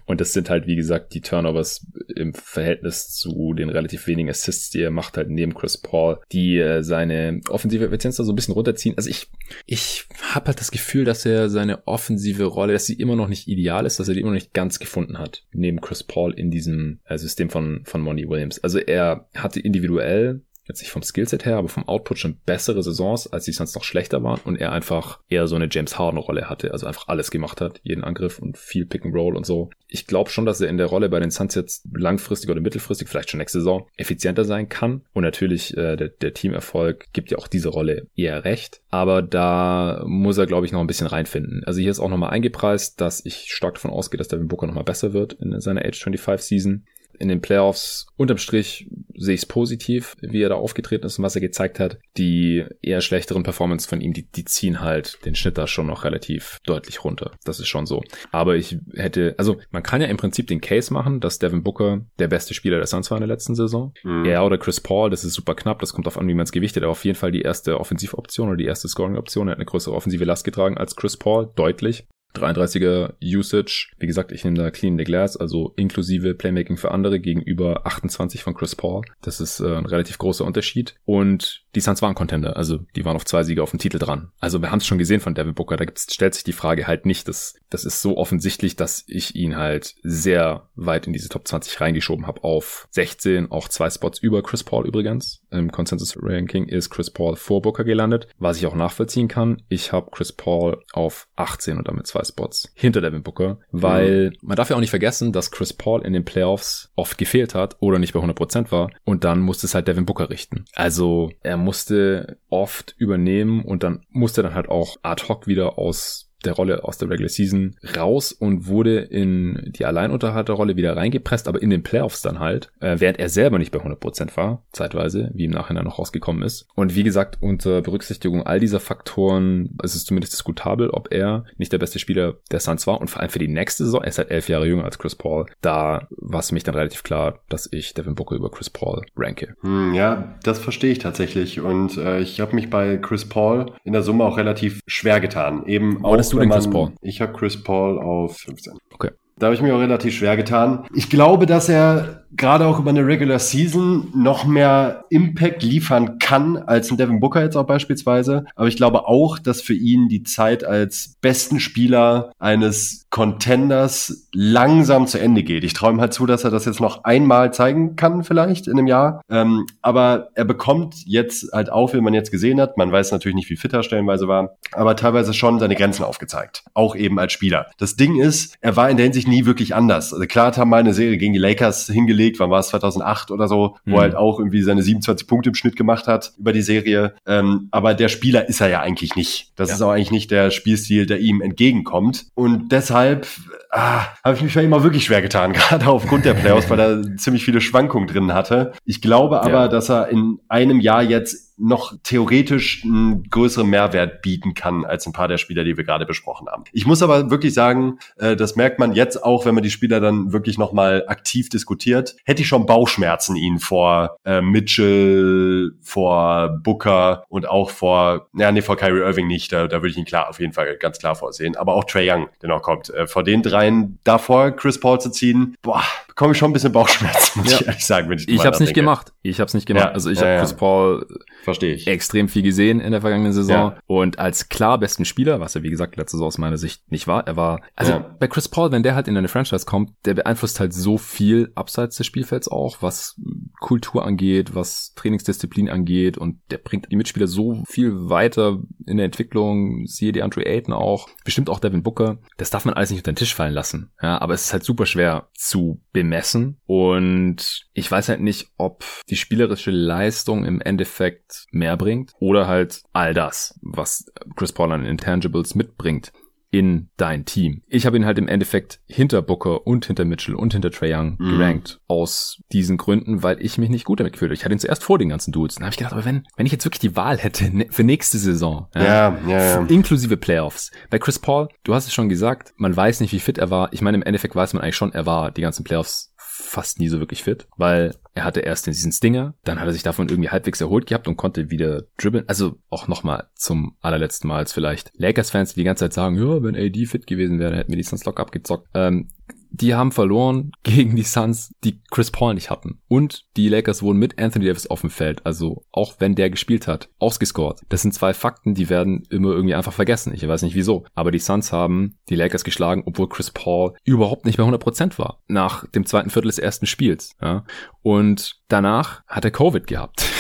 Und das sind halt, wie gesagt, die Turnovers im Verhältnis zu den relativ wenigen Assists, die er macht, halt neben Chris Paul, die äh, seine offensive Effizienz da so ein bisschen runterziehen. Also ich, ich habe halt das Gefühl, dass er seine offensive Rolle, dass sie immer noch nicht ideal ist, dass er die immer noch nicht ganz gefunden hat, neben Chris Paul in diesem äh, System von, von Monty Williams. Also er hatte individuell jetzt nicht vom Skillset her, aber vom Output schon bessere Saisons, als die sonst noch schlechter waren und er einfach eher so eine James Harden Rolle hatte, also einfach alles gemacht hat, jeden Angriff und viel Pick and Roll und so. Ich glaube schon, dass er in der Rolle bei den Suns jetzt langfristig oder mittelfristig, vielleicht schon nächste Saison, effizienter sein kann und natürlich äh, der, der Teamerfolg gibt ja auch diese Rolle eher recht, aber da muss er glaube ich noch ein bisschen reinfinden. Also hier ist auch nochmal eingepreist, dass ich stark davon ausgehe, dass Devin Booker nochmal besser wird in seiner Age 25 Season in den Playoffs unterm Strich sehe ich es positiv, wie er da aufgetreten ist und was er gezeigt hat. Die eher schlechteren Performance von ihm, die, die ziehen halt den Schnitt da schon noch relativ deutlich runter. Das ist schon so. Aber ich hätte, also man kann ja im Prinzip den Case machen, dass Devin Booker der beste Spieler der Suns war in der letzten Saison. Mhm. Er oder Chris Paul, das ist super knapp, das kommt auf an, wie man es gewichtet, aber auf jeden Fall die erste Offensivoption oder die erste Scoring-Option. Er hat eine größere offensive Last getragen als Chris Paul, deutlich. 33er Usage. Wie gesagt, ich nehme da Clean the Glass, also inklusive Playmaking für andere gegenüber 28 von Chris Paul. Das ist äh, ein relativ großer Unterschied. Und die Suns waren Contender, also die waren auf zwei Siege auf dem Titel dran. Also wir haben es schon gesehen von Devin Booker, da gibt's, stellt sich die Frage halt nicht. Das, das ist so offensichtlich, dass ich ihn halt sehr weit in diese Top 20 reingeschoben habe auf 16, auch zwei Spots über Chris Paul übrigens. Im Consensus Ranking ist Chris Paul vor Booker gelandet, was ich auch nachvollziehen kann. Ich habe Chris Paul auf 18 und damit zwei Spots hinter Devin Booker, weil mhm. man darf ja auch nicht vergessen, dass Chris Paul in den Playoffs oft gefehlt hat oder nicht bei 100% war und dann musste es halt Devin Booker richten. Also er musste oft übernehmen und dann musste dann halt auch ad hoc wieder aus der Rolle aus der Regular Season raus und wurde in die Alleinunterhalterrolle wieder reingepresst, aber in den Playoffs dann halt, äh, während er selber nicht bei 100% war, zeitweise, wie im Nachhinein noch rausgekommen ist. Und wie gesagt, unter Berücksichtigung all dieser Faktoren ist es zumindest diskutabel, ob er nicht der beste Spieler der Suns war und vor allem für die nächste Saison, er ist halt elf Jahre jünger als Chris Paul, da war es für mich dann relativ klar, dass ich Devin Booker über Chris Paul ranke.
Hm, ja, das verstehe ich tatsächlich und äh, ich habe mich bei Chris Paul in der Summe auch relativ schwer getan, eben auch
hast du denn Chris Paul?
Ich habe Chris Paul auf 15.
Okay.
Da habe ich mir auch relativ schwer getan. Ich glaube, dass er gerade auch über eine Regular Season noch mehr Impact liefern kann als ein Devin Booker jetzt auch beispielsweise. Aber ich glaube auch, dass für ihn die Zeit als besten Spieler eines Contenders langsam zu Ende geht. Ich traue ihm halt zu, dass er das jetzt noch einmal zeigen kann vielleicht in einem Jahr. Ähm, aber er bekommt jetzt halt auch, wie man jetzt gesehen hat, man weiß natürlich nicht, wie fit er stellenweise war, aber teilweise schon seine Grenzen aufgezeigt. Auch eben als Spieler. Das Ding ist, er war in der Hinsicht nie wirklich anders. Also klar hat er mal eine Serie gegen die Lakers hingelegt, gelegt, wann war es 2008 oder so, wo mhm. er halt auch irgendwie seine 27 Punkte im Schnitt gemacht hat über die Serie. Ähm, aber der Spieler ist er ja eigentlich nicht. Das ja. ist auch eigentlich nicht der Spielstil, der ihm entgegenkommt. Und deshalb ah, habe ich mich bei ihm auch wirklich schwer getan, [laughs] gerade aufgrund der Playoffs, weil er ziemlich viele Schwankungen drin hatte. Ich glaube aber, ja. dass er in einem Jahr jetzt noch theoretisch einen größeren Mehrwert bieten kann als ein paar der Spieler, die wir gerade besprochen haben. Ich muss aber wirklich sagen, äh, das merkt man jetzt auch, wenn man die Spieler dann wirklich nochmal aktiv diskutiert. Hätte ich schon Bauchschmerzen ihnen vor äh, Mitchell, vor Booker und auch vor, ja, nee, vor Kyrie Irving nicht. Da, da würde ich ihn klar, auf jeden Fall ganz klar vorsehen. Aber auch Trey Young, der noch kommt. Äh, vor den dreien davor Chris Paul zu ziehen, boah, bekomme ich schon ein bisschen Bauchschmerzen, muss ja. ich ehrlich sagen,
wenn ich Ich habe es nicht gemacht. Ich habe es nicht gemacht. Ja, also ich ja, habe Chris Paul
Verstehe ich.
extrem viel gesehen in der vergangenen Saison und als klar besten Spieler, was er wie gesagt letzte Saison aus meiner Sicht nicht war, er war also bei Chris Paul, wenn der halt in eine Franchise kommt, der beeinflusst halt so viel abseits des Spielfelds auch, was Kultur angeht, was Trainingsdisziplin angeht und der bringt die Mitspieler so viel weiter in der Entwicklung, siehe die Andrew Ayton auch, bestimmt auch Devin Booker. Das darf man alles nicht unter den Tisch fallen lassen. Ja, aber es ist halt super schwer zu bemessen und ich weiß halt nicht, ob die spielerische Leistung im Endeffekt mehr bringt oder halt all das, was Chris Paul an Intangibles mitbringt in dein Team. Ich habe ihn halt im Endeffekt hinter Booker und hinter Mitchell und hinter Trae Young mhm. gerankt. Aus diesen Gründen, weil ich mich nicht gut damit gefühlt habe. Ich hatte ihn zuerst vor den ganzen Dudes. Dann habe ich gedacht, aber wenn, wenn ich jetzt wirklich die Wahl hätte ne, für nächste Saison,
ja, ja, ja, ja.
inklusive Playoffs. Bei Chris Paul, du hast es schon gesagt, man weiß nicht, wie fit er war. Ich meine, im Endeffekt weiß man eigentlich schon, er war die ganzen Playoffs fast nie so wirklich fit, weil er hatte erst diesen Stinger, dann hat er sich davon irgendwie halbwegs erholt gehabt und konnte wieder dribbeln. Also auch nochmal zum allerletzten Mal vielleicht Lakers-Fans, die die ganze Zeit sagen, ja, wenn AD fit gewesen wäre, hätten wir die Suns lock abgezockt. Ähm, die haben verloren gegen die Suns, die Chris Paul nicht hatten. Und die Lakers wurden mit Anthony Davis auf dem Feld, also auch wenn der gespielt hat, ausgescored. Das sind zwei Fakten, die werden immer irgendwie einfach vergessen. Ich weiß nicht wieso. Aber die Suns haben die Lakers geschlagen, obwohl Chris Paul überhaupt nicht bei 100% war. Nach dem zweiten Viertel des ersten Spiels. Ja. Und danach hat er Covid gehabt. [laughs]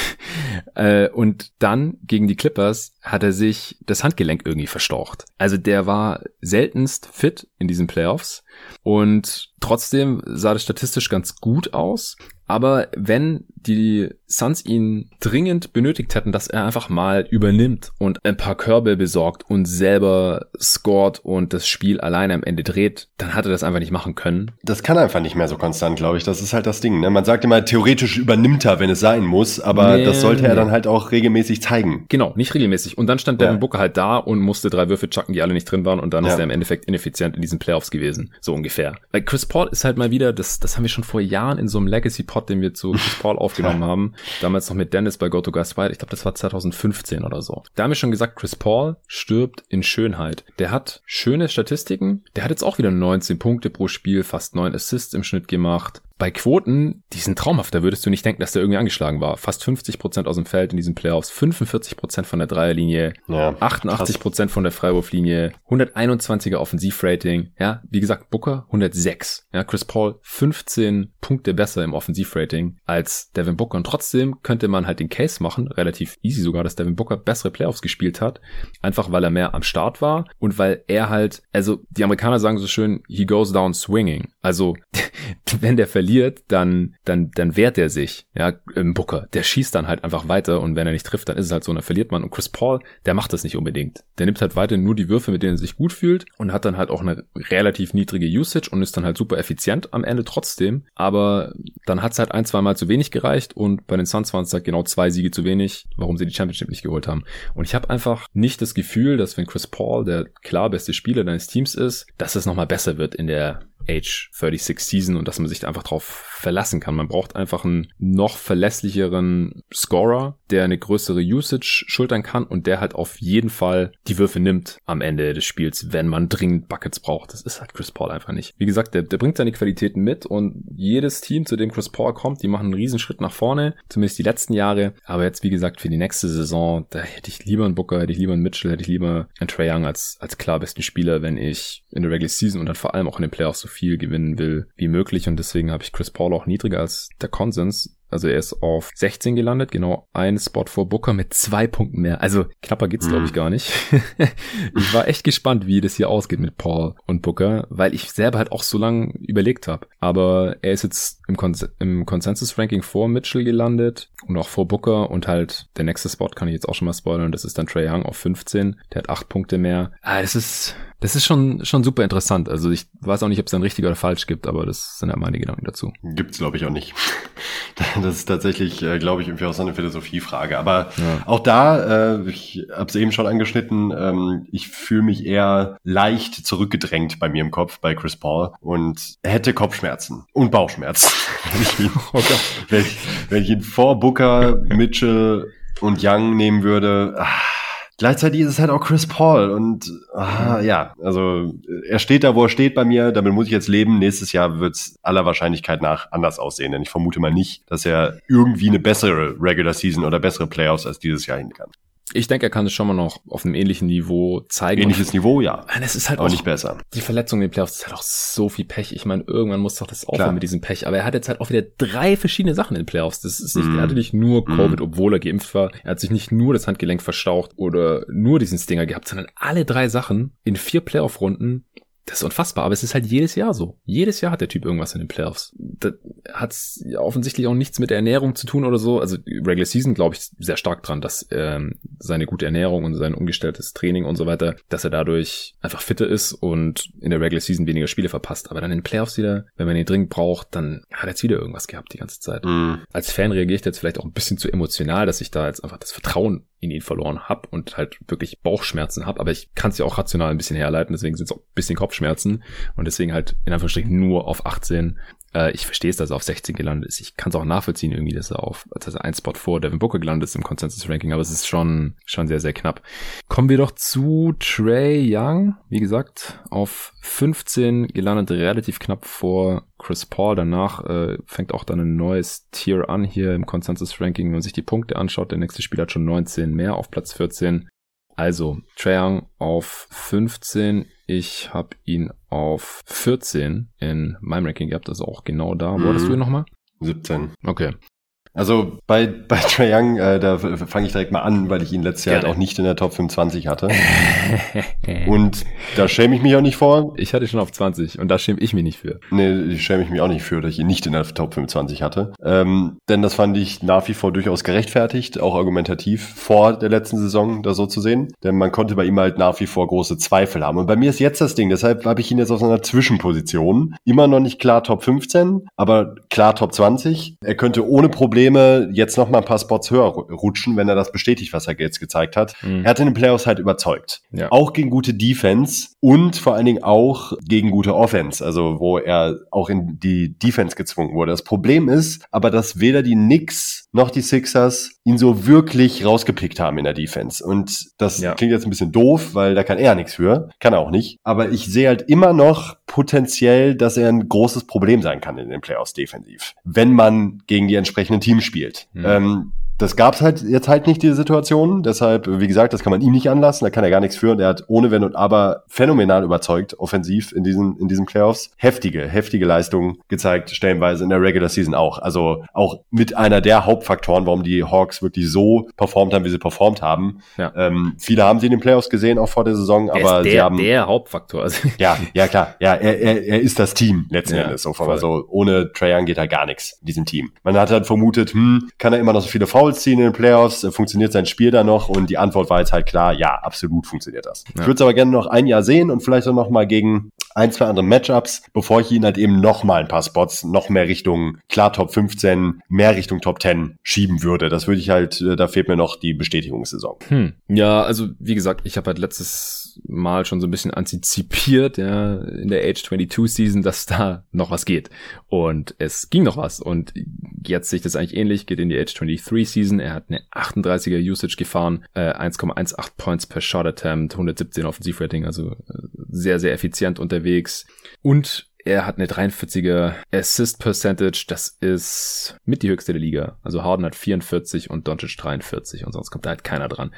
Äh, und dann gegen die Clippers hat er sich das Handgelenk irgendwie verstaucht. Also der war seltenst fit in diesen Playoffs und trotzdem sah das statistisch ganz gut aus. Aber wenn die Suns ihn dringend benötigt hätten, dass er einfach mal übernimmt und ein paar Körbe besorgt und selber scored und das Spiel alleine am Ende dreht, dann hat er das einfach nicht machen können.
Das kann einfach nicht mehr so konstant, glaube ich. Das ist halt das Ding. Ne? Man sagt immer, theoretisch übernimmt er, wenn es sein muss, aber nee, das sollte er dann halt auch regelmäßig zeigen.
Genau, nicht regelmäßig. Und dann stand ja. Devin Booker halt da und musste drei Würfe chucken, die alle nicht drin waren und dann ja. ist er im Endeffekt ineffizient in diesen Playoffs gewesen. So ungefähr. Weil Chris Paul ist halt mal wieder, das, das haben wir schon vor Jahren in so einem Legacy-Pod, den wir zu Chris Paul [laughs] aufgenommen haben, damals noch mit Dennis bei GoToGuys White, ich glaube, das war 2015 oder so. Da haben wir schon gesagt, Chris Paul stirbt in Schönheit. Der hat schöne Statistiken, der hat jetzt auch wieder 19 Punkte pro Spiel, fast 9 Assists im Schnitt gemacht, bei Quoten, die sind traumhaft. Da würdest du nicht denken, dass der irgendwie angeschlagen war. Fast 50 Prozent aus dem Feld in diesen Playoffs, 45 Prozent von der Dreierlinie, ja, 88 Prozent von der Freiwurflinie, 121er Offensivrating. Ja, wie gesagt, Booker 106. Ja, Chris Paul 15 Punkte besser im Offensivrating als Devin Booker. Und trotzdem könnte man halt den Case machen, relativ easy sogar, dass Devin Booker bessere Playoffs gespielt hat. Einfach weil er mehr am Start war und weil er halt, also die Amerikaner sagen so schön, he goes down swinging. Also, [laughs] wenn der verliert, verliert, dann, dann, dann wehrt er sich. Ja, im Booker. Der schießt dann halt einfach weiter und wenn er nicht trifft, dann ist es halt so, dann verliert man. Und Chris Paul, der macht das nicht unbedingt. Der nimmt halt weiter nur die Würfe, mit denen er sich gut fühlt und hat dann halt auch eine relativ niedrige Usage und ist dann halt super effizient am Ende trotzdem. Aber dann hat es halt ein, zwei Mal zu wenig gereicht und bei den Suns waren es halt genau zwei Siege zu wenig, warum sie die Championship nicht geholt haben. Und ich habe einfach nicht das Gefühl, dass wenn Chris Paul der klar beste Spieler deines Teams ist, dass es nochmal besser wird in der Age 36 Season und dass man sich da einfach drauf verlassen kann. Man braucht einfach einen noch verlässlicheren Scorer, der eine größere Usage schultern kann und der halt auf jeden Fall die Würfe nimmt am Ende des Spiels, wenn man dringend Buckets braucht. Das ist halt Chris Paul einfach nicht. Wie gesagt, der, der bringt seine Qualitäten mit und jedes Team, zu dem Chris Paul kommt, die machen einen Riesenschritt nach vorne, zumindest die letzten Jahre. Aber jetzt, wie gesagt, für die nächste Saison, da hätte ich lieber einen Booker, hätte ich lieber einen Mitchell, hätte ich lieber einen Trey Young als, als klar besten Spieler, wenn ich in der Regular Season und dann vor allem auch in den Playoffs so viel gewinnen will wie möglich. Und deswegen habe ich Chris Paul auch niedriger als der Konsens. Also er ist auf 16 gelandet, genau ein Spot vor Booker mit zwei Punkten mehr. Also knapper geht's, mhm. glaube ich, gar nicht. [laughs] ich war echt gespannt, wie das hier ausgeht mit Paul und Booker, weil ich selber halt auch so lange überlegt habe. Aber er ist jetzt im, Kon im Consensus-Ranking vor Mitchell gelandet und auch vor Booker und halt der nächste Spot kann ich jetzt auch schon mal spoilern. Das ist dann Trey Young auf 15. Der hat acht Punkte mehr. Ah, das ist, das ist schon, schon super interessant. Also ich weiß auch nicht, ob es ein richtig oder falsch gibt, aber das sind ja meine Gedanken dazu.
Gibt's, glaube ich, auch nicht. [laughs] Das ist tatsächlich, äh, glaube ich, irgendwie auch so eine Philosophiefrage. Aber ja. auch da, äh, ich habe es eben schon angeschnitten, ähm, ich fühle mich eher leicht zurückgedrängt bei mir im Kopf bei Chris Paul und hätte Kopfschmerzen und Bauchschmerzen, wenn ich ihn, oh wenn ich, wenn ich ihn vor Booker, Mitchell und Young nehmen würde. Ah, Gleichzeitig ist es halt auch Chris Paul und ah, ja, also er steht da, wo er steht bei mir, damit muss ich jetzt leben. Nächstes Jahr wird es aller Wahrscheinlichkeit nach anders aussehen, denn ich vermute mal nicht, dass er irgendwie eine bessere Regular Season oder bessere Playoffs als dieses Jahr hin kann.
Ich denke, er kann es schon mal noch auf einem ähnlichen Niveau zeigen.
Ähnliches Niveau, ja.
Es ist halt aber auch nicht besser. Die Verletzung in den Playoffs ist halt auch so viel Pech. Ich meine, irgendwann muss doch das aufhören mit diesem Pech. Aber er hat jetzt halt auch wieder drei verschiedene Sachen in den Playoffs. Das ist nicht, mm. er hatte nicht nur mhm. Covid, mm. obwohl er geimpft war. Er hat sich nicht nur das Handgelenk verstaucht oder nur diesen Stinger gehabt, sondern alle drei Sachen in vier Playoff-Runden das ist unfassbar, aber es ist halt jedes Jahr so. Jedes Jahr hat der Typ irgendwas in den Playoffs. Das hat offensichtlich auch nichts mit der Ernährung zu tun oder so. Also Regular Season glaube ich sehr stark dran, dass ähm, seine gute Ernährung und sein umgestelltes Training und so weiter, dass er dadurch einfach fitter ist und in der Regular Season weniger Spiele verpasst. Aber dann in den Playoffs wieder, wenn man ihn dringend braucht, dann hat er jetzt wieder irgendwas gehabt die ganze Zeit. Mhm. Als Fan reagiere ich jetzt vielleicht auch ein bisschen zu emotional, dass ich da jetzt einfach das Vertrauen in ihn verloren habe und halt wirklich Bauchschmerzen habe, aber ich kann es ja auch rational ein bisschen herleiten, deswegen sind es auch ein bisschen Kopfschmerzen und deswegen halt in Anführungsstrichen nur auf 18 äh, ich verstehe es, dass er auf 16 gelandet ist. Ich kann es auch nachvollziehen irgendwie, dass er auf, dass er ein Spot vor Devin Booker gelandet ist im Consensus Ranking, aber es ist schon, schon sehr, sehr knapp. Kommen wir doch zu Trey Young. Wie gesagt, auf 15 gelandet, relativ knapp vor Chris Paul. Danach äh, fängt auch dann ein neues Tier an hier im Consensus Ranking. Wenn man sich die Punkte anschaut, der nächste Spieler hat schon 19 mehr auf Platz 14. Also, Trae Young auf 15. Ich habe ihn auf 14 in meinem Ranking gehabt, also auch genau da. Wo mhm. hattest du ihn nochmal?
17.
Okay.
Also bei, [laughs] bei Trae Young, äh, da fange ich direkt mal an, weil ich ihn letztes Jahr halt auch nicht in der Top 25 hatte. [laughs] und da schäme ich mich auch nicht vor.
Ich hatte schon auf 20 und da schäme ich mich nicht für.
Nee, ich schäme ich mich auch nicht für, dass ich ihn nicht in der Top 25 hatte. Ähm, denn das fand ich nach wie vor durchaus gerechtfertigt, auch argumentativ vor der letzten Saison da so zu sehen. Denn man konnte bei ihm halt nach wie vor große Zweifel haben. Und bei mir ist jetzt das Ding, deshalb habe ich ihn jetzt auf einer Zwischenposition. Immer noch nicht klar Top 15, aber klar Top 20. Er könnte ohne Probleme Probleme jetzt noch mal ein paar Spots höher rutschen, wenn er das bestätigt, was er jetzt gezeigt hat. Mhm. Er hat in den Playoffs halt überzeugt. Ja. Auch gegen gute Defense und vor allen Dingen auch gegen gute Offense, also wo er auch in die Defense gezwungen wurde. Das Problem ist aber, dass weder die Knicks noch die Sixers ihn so wirklich rausgepickt haben in der Defense. Und das ja. klingt jetzt ein bisschen doof, weil da kann er nichts für. Kann er auch nicht. Aber ich sehe halt immer noch potenziell, dass er ein großes Problem sein kann in den Playoffs defensiv. Wenn man gegen die entsprechenden Team spielt. Mhm. Ähm, das gab's halt jetzt halt nicht, diese Situation. Deshalb, wie gesagt, das kann man ihm nicht anlassen. Da kann er gar nichts für. Und er hat ohne Wenn und Aber phänomenal überzeugt, offensiv in diesen, in diesen Playoffs. Heftige, heftige Leistungen gezeigt, stellenweise in der Regular Season auch. Also auch mit einer der Hauptfaktoren, warum die Hawks wirklich so performt haben, wie sie performt haben. Ja. Ähm, viele haben sie in den Playoffs gesehen, auch vor der Saison, aber
der,
sie haben.
Der Hauptfaktor. [laughs]
ja, ja, klar. Ja, er, er, er ist das Team letzten ja, Endes. So, also ohne Young geht da gar nichts in diesem Team. Man hat halt vermutet, hm, kann er immer noch so viele Fouls Fouls ziehen in den Playoffs, äh, funktioniert sein Spiel da noch? Und die Antwort war jetzt halt klar, ja, absolut funktioniert das. Ja. Ich würde es aber gerne noch ein Jahr sehen und vielleicht auch noch mal gegen ein, zwei andere Matchups, bevor ich ihn halt eben noch mal ein paar Spots noch mehr Richtung klar Top 15, mehr Richtung Top 10 schieben würde. Das würde ich halt, äh, da fehlt mir noch die Bestätigungssaison.
Hm. Ja, also wie gesagt, ich habe halt letztes Mal schon so ein bisschen antizipiert, ja, in der Age 22 Season, dass da noch was geht. Und es ging noch was. Und jetzt sehe ich das eigentlich ähnlich, geht in die Age 23 Season. Er hat eine 38er Usage gefahren, äh, 1,18 Points per Shot Attempt, 117 Offensivrating, also äh, sehr, sehr effizient unterwegs. Und er hat eine 43er Assist Percentage, das ist mit die höchste der Liga. Also Harden hat 44 und Doncic 43 und sonst kommt da halt keiner dran.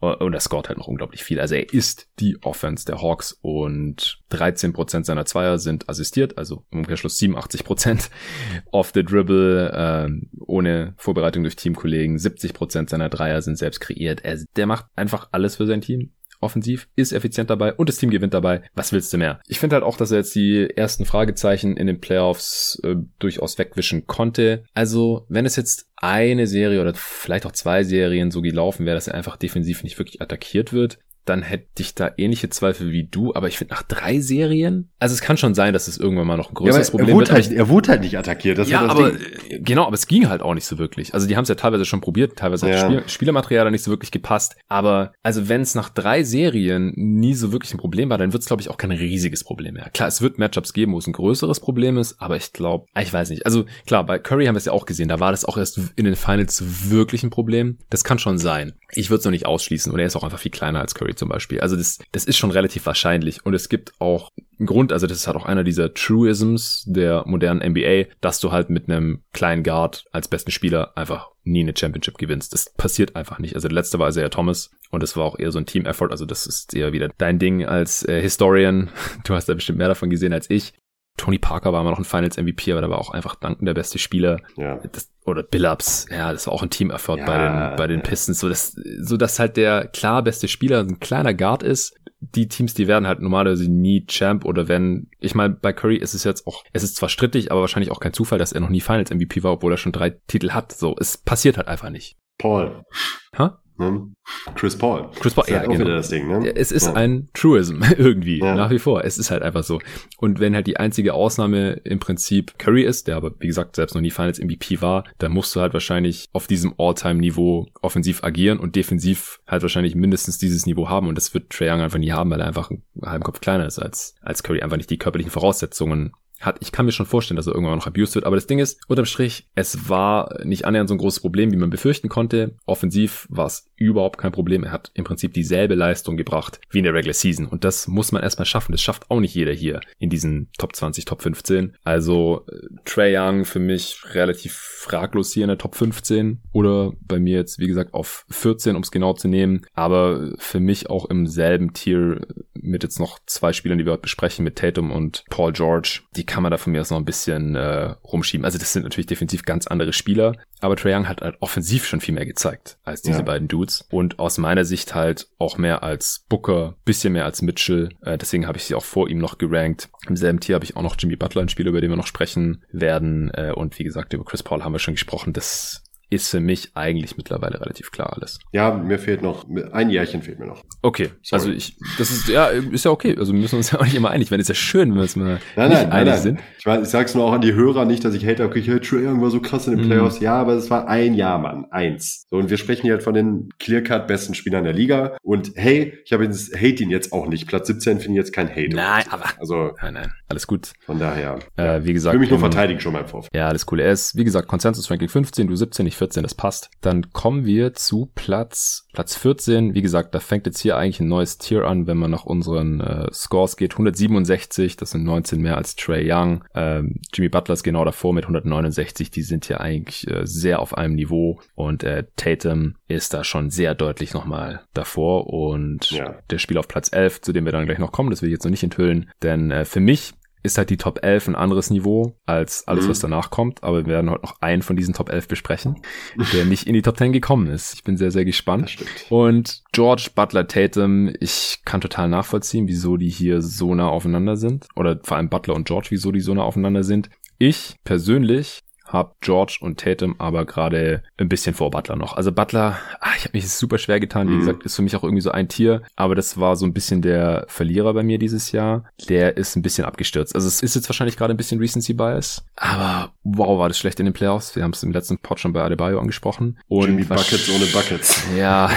Und er scoret halt noch unglaublich viel. Also er ist die Offense der Hawks und 13% seiner Zweier sind assistiert, also im Umkehrschluss 87% [laughs] off the dribble, äh, ohne Vorbereitung durch Teamkollegen. 70% seiner Dreier sind selbst kreiert. Er, der macht einfach alles für sein Team offensiv, ist effizient dabei und das Team gewinnt dabei. Was willst du mehr? Ich finde halt auch, dass er jetzt die ersten Fragezeichen in den Playoffs äh, durchaus wegwischen konnte. Also, wenn es jetzt eine Serie oder vielleicht auch zwei Serien so gelaufen wäre, dass er einfach defensiv nicht wirklich attackiert wird, dann hätte ich da ähnliche Zweifel wie du, aber ich finde nach drei Serien, also es kann schon sein, dass es irgendwann mal noch ein größeres ja, Problem
er wurde wird. Halt, er wurde halt nicht attackiert, das
ja, aber Ding. genau, aber es ging halt auch nicht so wirklich. Also die haben es ja teilweise schon probiert, teilweise ja. hat Spiel, Spielermaterial da nicht so wirklich gepasst, aber also wenn es nach drei Serien nie so wirklich ein Problem war, dann wird es glaube ich auch kein riesiges Problem mehr. Klar, es wird Matchups geben, wo es ein größeres Problem ist, aber ich glaube, ich weiß nicht. Also klar, bei Curry haben wir es ja auch gesehen, da war das auch erst in den Finals wirklich ein Problem. Das kann schon sein. Ich würde es noch nicht ausschließen und er ist auch einfach viel kleiner als Curry zum Beispiel. Also das, das ist schon relativ wahrscheinlich und es gibt auch einen Grund, also das ist halt auch einer dieser Truisms der modernen NBA, dass du halt mit einem kleinen Guard als besten Spieler einfach nie eine Championship gewinnst. Das passiert einfach nicht. Also der letzte war Isaiah Thomas und das war auch eher so ein Team-Effort. Also das ist eher wieder dein Ding als äh, Historian. [laughs] Du hast da bestimmt mehr davon gesehen als ich. Tony Parker war immer noch ein Finals MVP, aber da war auch einfach danken der beste Spieler. Ja. Das, oder Billups, ja, das war auch ein Team-Effort ja, bei den, bei den Pistons, so dass, so dass halt der klar beste Spieler ein kleiner Guard ist. Die Teams, die werden halt normalerweise nie Champ oder wenn, ich meine, bei Curry ist es jetzt auch, es ist zwar strittig, aber wahrscheinlich auch kein Zufall, dass er noch nie Finals MVP war, obwohl er schon drei Titel hat. So, es passiert halt einfach nicht.
Paul.
Ha?
Ne? Chris Paul.
Chris Paul, ja,
halt genau. das Ding, ne?
Es ist ja. ein Truism [laughs] irgendwie, ja. nach wie vor. Es ist halt einfach so. Und wenn halt die einzige Ausnahme im Prinzip Curry ist, der aber, wie gesagt, selbst noch nie Finals MVP war, dann musst du halt wahrscheinlich auf diesem All-Time-Niveau offensiv agieren und defensiv halt wahrscheinlich mindestens dieses Niveau haben. Und das wird Trae Young einfach nie haben, weil er einfach einen halben Kopf kleiner ist als, als Curry, einfach nicht die körperlichen Voraussetzungen hat. Ich kann mir schon vorstellen, dass er irgendwann noch abused wird. Aber das Ding ist, unterm Strich, es war nicht annähernd so ein großes Problem, wie man befürchten konnte. Offensiv war es überhaupt kein Problem. Er hat im Prinzip dieselbe Leistung gebracht wie in der Regular Season. Und das muss man erstmal schaffen. Das schafft auch nicht jeder hier in diesen Top 20, Top 15. Also äh, Trey Young für mich relativ fraglos hier in der Top 15 oder bei mir jetzt, wie gesagt, auf 14, um es genau zu nehmen. Aber für mich auch im selben Tier mit jetzt noch zwei Spielern, die wir heute besprechen, mit Tatum und Paul George. Die kann man da von mir aus noch ein bisschen äh, rumschieben. Also das sind natürlich defensiv ganz andere Spieler, aber Trae Young hat halt offensiv schon viel mehr gezeigt als diese ja. beiden Dudes und aus meiner Sicht halt auch mehr als Booker, bisschen mehr als Mitchell. Äh, deswegen habe ich sie auch vor ihm noch gerankt. Im selben Tier habe ich auch noch Jimmy Butler, ein Spieler, über den wir noch sprechen werden. Äh, und wie gesagt, über Chris Paul haben wir schon gesprochen. Das ist für mich eigentlich mittlerweile relativ klar alles.
Ja, mir fehlt noch, ein Jährchen fehlt mir noch.
Okay, Sorry. also ich, das ist, ja, ist ja okay. Also wir müssen uns ja auch nicht immer einig werden. Ist ja schön, wenn wir uns mal
nein, nicht nein, einig nein, sind. Ich, ich sag's nur auch an die Hörer nicht, dass ich hate, okay, ich hätte schon irgendwo so krass in den mhm. Playoffs. Mm. Ja, aber es war ein Jahr, Mann. Eins. So, und wir sprechen hier halt von den Clearcut besten Spielern der Liga. Und hey, ich habe jetzt, hate ihn jetzt auch nicht. Platz 17 finde ich jetzt kein Hate.
Nein, aber. Also. Nein, nein. Alles gut.
Von daher.
Äh, wie gesagt. Ich
will mich nur verteidigen schon mal Vorfall.
Ja, alles cool. Er ist, wie gesagt, Consensus Ranking 15, du 17, ich 14, das passt. Dann kommen wir zu Platz, Platz 14. Wie gesagt, da fängt jetzt hier eigentlich ein neues Tier an, wenn man nach unseren äh, Scores geht. 167, das sind 19 mehr als Trey Young. Ähm, Jimmy Butler ist genau davor mit 169. Die sind hier eigentlich äh, sehr auf einem Niveau. Und äh, Tatum ist da schon sehr deutlich nochmal davor. Und ja. der Spieler auf Platz 11, zu dem wir dann gleich noch kommen, das will ich jetzt noch nicht enthüllen. Denn äh, für mich ist halt die Top 11 ein anderes Niveau als alles, mhm. was danach kommt. Aber wir werden heute noch einen von diesen Top 11 besprechen, der nicht in die Top 10 gekommen ist. Ich bin sehr, sehr gespannt. Und George Butler Tatum, ich kann total nachvollziehen, wieso die hier so nah aufeinander sind. Oder vor allem Butler und George, wieso die so nah aufeinander sind. Ich persönlich habe George und Tatum aber gerade ein bisschen vor Butler noch. Also Butler, ach, ich habe mich super schwer getan. Wie mhm. gesagt, ist für mich auch irgendwie so ein Tier. Aber das war so ein bisschen der Verlierer bei mir dieses Jahr. Der ist ein bisschen abgestürzt. Also es ist jetzt wahrscheinlich gerade ein bisschen Recency Bias. Aber wow, war das schlecht in den Playoffs. Wir haben es im letzten Pod schon bei Adebayo angesprochen.
Und Jimmy Buckets ohne Buckets. [laughs]
Ja.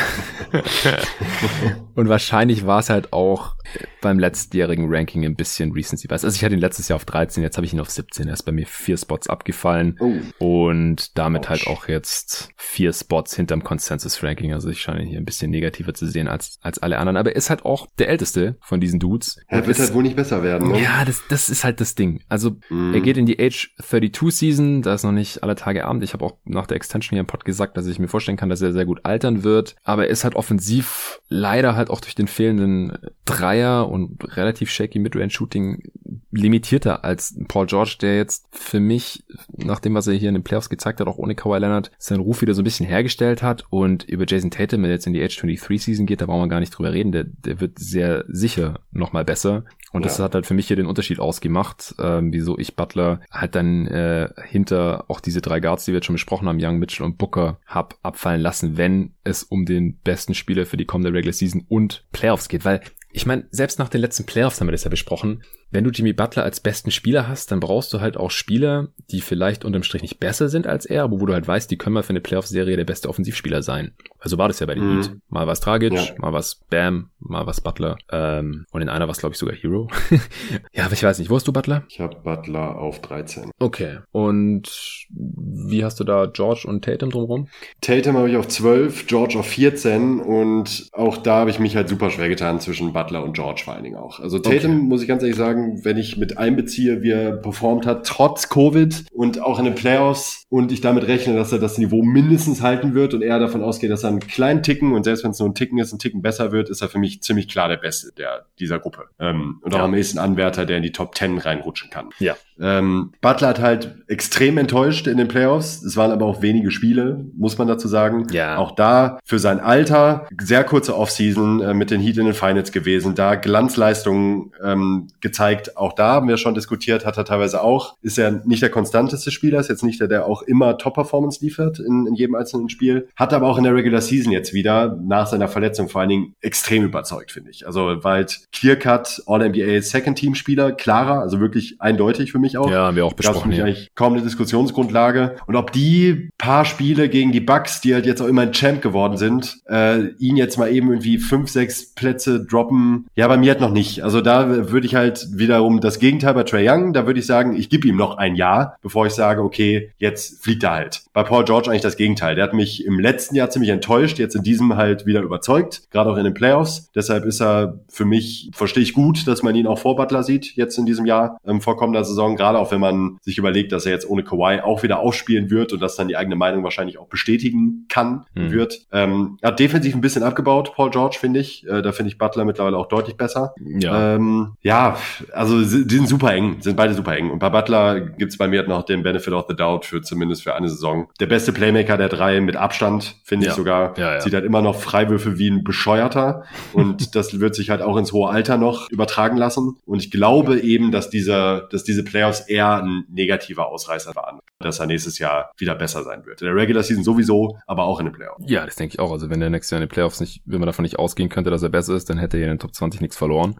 [laughs] und wahrscheinlich war es halt auch beim letztjährigen Ranking ein bisschen Recency Bias. Also ich hatte ihn letztes Jahr auf 13, jetzt habe ich ihn auf 17. Er ist bei mir vier Spots abgefallen. Oh. Und damit halt Ouch. halt auch jetzt vier Spots hinterm Consensus Ranking. Also ich scheine ihn hier ein bisschen negativer zu sehen als, als alle anderen. Aber er ist halt auch der älteste von diesen Dudes.
Er wird halt wohl nicht besser werden, ne?
Ja, das, das ist halt das Ding. Also mm. er geht in die Age 32 Season. Da ist noch nicht alle Tage Abend. Ich habe auch nach der Extension hier im Pod gesagt, dass ich mir vorstellen kann, dass er sehr gut altern wird. Aber er ist halt offensiv leider halt auch durch den fehlenden Dreier und relativ shaky Midrange Shooting limitierter als Paul George, der jetzt für mich, nach dem, was er hier in den Playoffs gezeigt hat, auch ohne Kawhi Leonard, seinen Ruf wieder so ein bisschen hergestellt hat und über Jason Tatum, wenn er jetzt in die Age 23 Season geht, da brauchen wir gar nicht drüber reden, der, der wird sehr sicher nochmal besser und ja. das hat halt für mich hier den Unterschied ausgemacht, ähm, wieso ich Butler halt dann äh, hinter auch diese drei Guards, die wir jetzt schon besprochen haben, Young, Mitchell und Booker, hab abfallen lassen, wenn es um den besten Spieler für die kommende Regular Season und Playoffs geht, weil ich meine, selbst nach den letzten Playoffs haben wir das ja besprochen wenn du Jimmy Butler als besten Spieler hast, dann brauchst du halt auch Spieler, die vielleicht unterm Strich nicht besser sind als er, aber wo du halt weißt, die können mal für eine Playoff-Serie der beste Offensivspieler sein. Also war das ja bei den mhm. Heat. Mal was Dragic, ja. mal was Bam, mal was Butler. Ähm, und in einer war es, glaube ich, sogar Hero. [laughs] ja, aber ich weiß nicht. Wo hast du Butler?
Ich habe Butler auf 13.
Okay. Und wie hast du da George und Tatum drumherum?
Tatum habe ich auf 12, George auf 14 und auch da habe ich mich halt super schwer getan zwischen Butler und George vor allen Dingen auch. Also Tatum, okay. muss ich ganz ehrlich sagen, wenn ich mit einbeziehe, wie er performt hat, trotz Covid und auch in den Playoffs und ich damit rechne, dass er das Niveau mindestens halten wird und er davon ausgeht, dass er einen kleinen Ticken und selbst wenn es nur ein Ticken ist, ein Ticken besser wird, ist er für mich ziemlich klar der Beste der, dieser Gruppe. Ähm, und auch am nächsten Anwärter, der in die Top 10 reinrutschen kann.
Ja.
Ähm, Butler hat halt extrem enttäuscht in den Playoffs. Es waren aber auch wenige Spiele, muss man dazu sagen.
Ja.
Auch da für sein Alter sehr kurze Offseason äh, mit den Heat in den Finals gewesen, da Glanzleistungen ähm, gezeigt. Auch da haben wir schon diskutiert, hat er teilweise auch. Ist er nicht der konstanteste Spieler, ist jetzt nicht der, der auch immer Top-Performance liefert in, in jedem einzelnen Spiel. Hat aber auch in der Regular Season jetzt wieder nach seiner Verletzung vor allen Dingen extrem überzeugt, finde ich. Also war halt Clear-Cut, All-NBA Second-Team-Spieler, klarer, also wirklich eindeutig für mich auch.
Ja, haben wir auch besprochen.
Ja. eigentlich kaum eine Diskussionsgrundlage. Und ob die paar Spiele gegen die Bucks, die halt jetzt auch immer ein Champ geworden sind, äh, ihn jetzt mal eben irgendwie fünf, sechs Plätze droppen, ja, bei mir halt noch nicht. Also da würde ich halt wiederum das Gegenteil bei Trey Young, da würde ich sagen, ich gebe ihm noch ein Jahr, bevor ich sage, okay, jetzt fliegt er halt. Bei Paul George eigentlich das Gegenteil. Der hat mich im letzten Jahr ziemlich enttäuscht, jetzt in diesem halt wieder überzeugt, gerade auch in den Playoffs. Deshalb ist er für mich, verstehe ich gut, dass man ihn auch vor Butler sieht, jetzt in diesem Jahr, ähm, vor kommender Saison gerade auch wenn man sich überlegt, dass er jetzt ohne Kawhi auch wieder aufspielen wird und das dann die eigene Meinung wahrscheinlich auch bestätigen kann, mhm. wird. Ähm, hat defensiv ein bisschen abgebaut, Paul George, finde ich. Äh, da finde ich Butler mittlerweile auch deutlich besser.
Ja,
ähm, ja also die sind super eng, sind beide super eng. Und bei Butler gibt's bei mir noch den Benefit of the Doubt für zumindest für eine Saison. Der beste Playmaker der drei mit Abstand, finde ja. ich sogar.
Ja, ja.
Sieht halt immer noch Freiwürfe wie ein Bescheuerter. und [laughs] das wird sich halt auch ins hohe Alter noch übertragen lassen. Und ich glaube eben, dass dieser, dass diese Playoffs eher ein negativer Ausreißer waren, dass er nächstes Jahr wieder besser sein wird. In der Regular Season sowieso, aber auch in den Playoffs.
Ja, das denke ich auch. Also wenn der nächste Jahr in den Playoffs nicht, wenn man davon nicht ausgehen könnte, dass er besser ist, dann hätte er den Top 20 nichts verloren.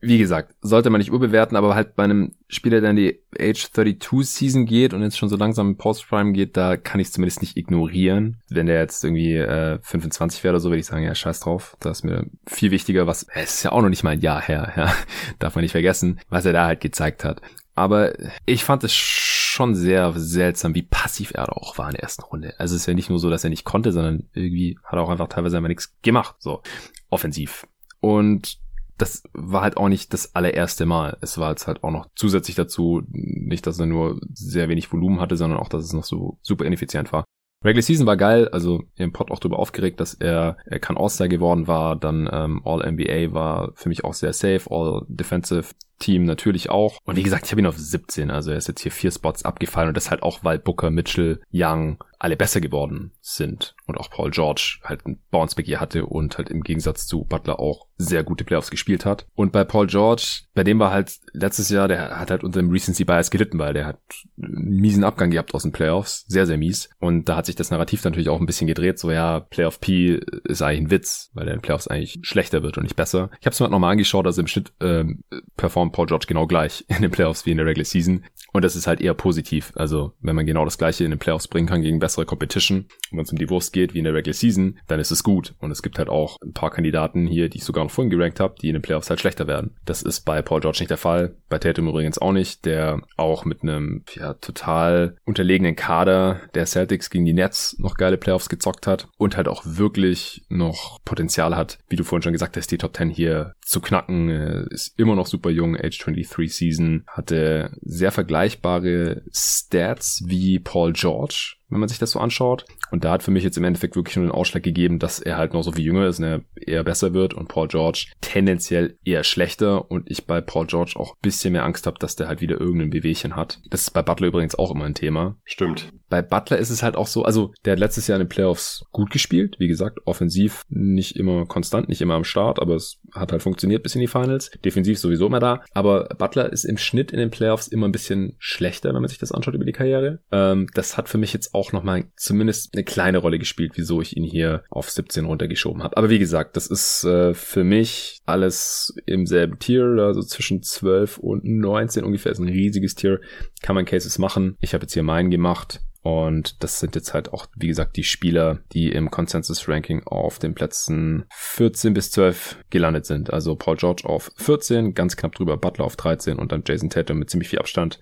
Wie gesagt, sollte man nicht überbewerten, aber halt bei einem Spieler, der in die Age 32 Season geht und jetzt schon so langsam in Post-Prime geht, da kann ich zumindest nicht ignorieren. Wenn der jetzt irgendwie äh, 25 wäre oder so, würde ich sagen, ja, scheiß drauf. Das ist mir viel wichtiger, was, es ist ja auch noch nicht mal ein Jahr her, [laughs] ja, darf man nicht vergessen, was er da halt gezeigt hat. Aber ich fand es schon sehr seltsam, wie passiv er auch war in der ersten Runde. Also es ist ja nicht nur so, dass er nicht konnte, sondern irgendwie hat er auch einfach teilweise einfach nichts gemacht, so offensiv. Und das war halt auch nicht das allererste Mal. Es war jetzt halt auch noch zusätzlich dazu, nicht, dass er nur sehr wenig Volumen hatte, sondern auch, dass es noch so super ineffizient war. Regular Season war geil, also im Pod auch darüber aufgeregt, dass er, er kann All-Star geworden war, dann ähm, All-NBA war für mich auch sehr safe, All-Defensive Team natürlich auch. Und wie gesagt, ich habe ihn auf 17, also er ist jetzt hier vier Spots abgefallen und das halt auch, weil Booker, Mitchell, Young alle besser geworden sind und auch Paul George halt ein Bounceback hier hatte und halt im Gegensatz zu Butler auch sehr gute Playoffs gespielt hat. Und bei Paul George, bei dem war halt letztes Jahr, der hat halt unter dem Recency Bias gelitten, weil der hat einen miesen Abgang gehabt aus den Playoffs, sehr, sehr mies. Und da hat sich das Narrativ natürlich auch ein bisschen gedreht, so ja, Playoff P ist eigentlich ein Witz, weil der in Playoffs eigentlich schlechter wird und nicht besser. Ich habe es mir halt nochmal angeschaut, also im Schnitt ähm, performt Paul George genau gleich [laughs] in den Playoffs wie in der Regular Season. Und das ist halt eher positiv. Also wenn man genau das gleiche in den Playoffs bringen kann gegen bessere Competition, wenn es um die Wurst geht wie in der Regular Season, dann ist es gut. Und es gibt halt auch ein paar Kandidaten hier, die ich sogar noch vorhin gerankt habe, die in den Playoffs halt schlechter werden. Das ist bei Paul George nicht der Fall. Bei Tatum übrigens auch nicht, der auch mit einem ja, total unterlegenen Kader der Celtics gegen die Nets noch geile Playoffs gezockt hat und halt auch wirklich noch Potenzial hat, wie du vorhin schon gesagt hast, die Top 10 hier zu knacken. Ist immer noch super jung, Age 23 Season, hatte sehr vergleichbare Stats wie Paul George wenn man sich das so anschaut. Und da hat für mich jetzt im Endeffekt wirklich nur den Ausschlag gegeben, dass er halt noch so viel jünger ist er eher besser wird und Paul George tendenziell eher schlechter und ich bei Paul George auch bisschen mehr Angst habe, dass der halt wieder irgendein Bewegchen hat. Das ist bei Butler übrigens auch immer ein Thema.
Stimmt.
Bei Butler ist es halt auch so, also der hat letztes Jahr in den Playoffs gut gespielt, wie gesagt, offensiv nicht immer konstant, nicht immer am Start, aber es hat halt funktioniert bis in die Finals. Defensiv sowieso immer da, aber Butler ist im Schnitt in den Playoffs immer ein bisschen schlechter, wenn man sich das anschaut über die Karriere. Ähm, das hat für mich jetzt auch nochmal zumindest eine kleine Rolle gespielt, wieso ich ihn hier auf 17 runtergeschoben habe. Aber wie gesagt, das ist äh, für mich alles im selben Tier, also zwischen 12 und 19 ungefähr ist ein riesiges Tier. Kann man Cases machen. Ich habe jetzt hier meinen gemacht. Und das sind jetzt halt auch, wie gesagt, die Spieler, die im Consensus-Ranking auf den Plätzen 14 bis 12 gelandet sind. Also Paul George auf 14, ganz knapp drüber Butler auf 13 und dann Jason Tatum mit ziemlich viel Abstand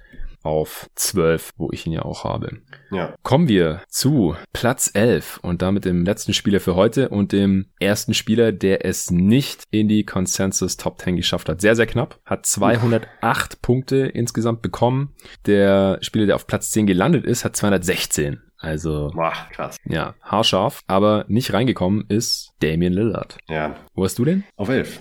auf 12, wo ich ihn ja auch habe.
Ja.
Kommen wir zu Platz 11 und damit dem letzten Spieler für heute und dem ersten Spieler, der es nicht in die Consensus Top 10 geschafft hat. Sehr, sehr knapp. Hat 208 Uff. Punkte insgesamt bekommen. Der Spieler, der auf Platz 10 gelandet ist, hat 216. Also,
Boah, krass.
Ja, haarscharf, aber nicht reingekommen ist Damian Lillard.
Ja.
Wo hast du den?
Auf 11.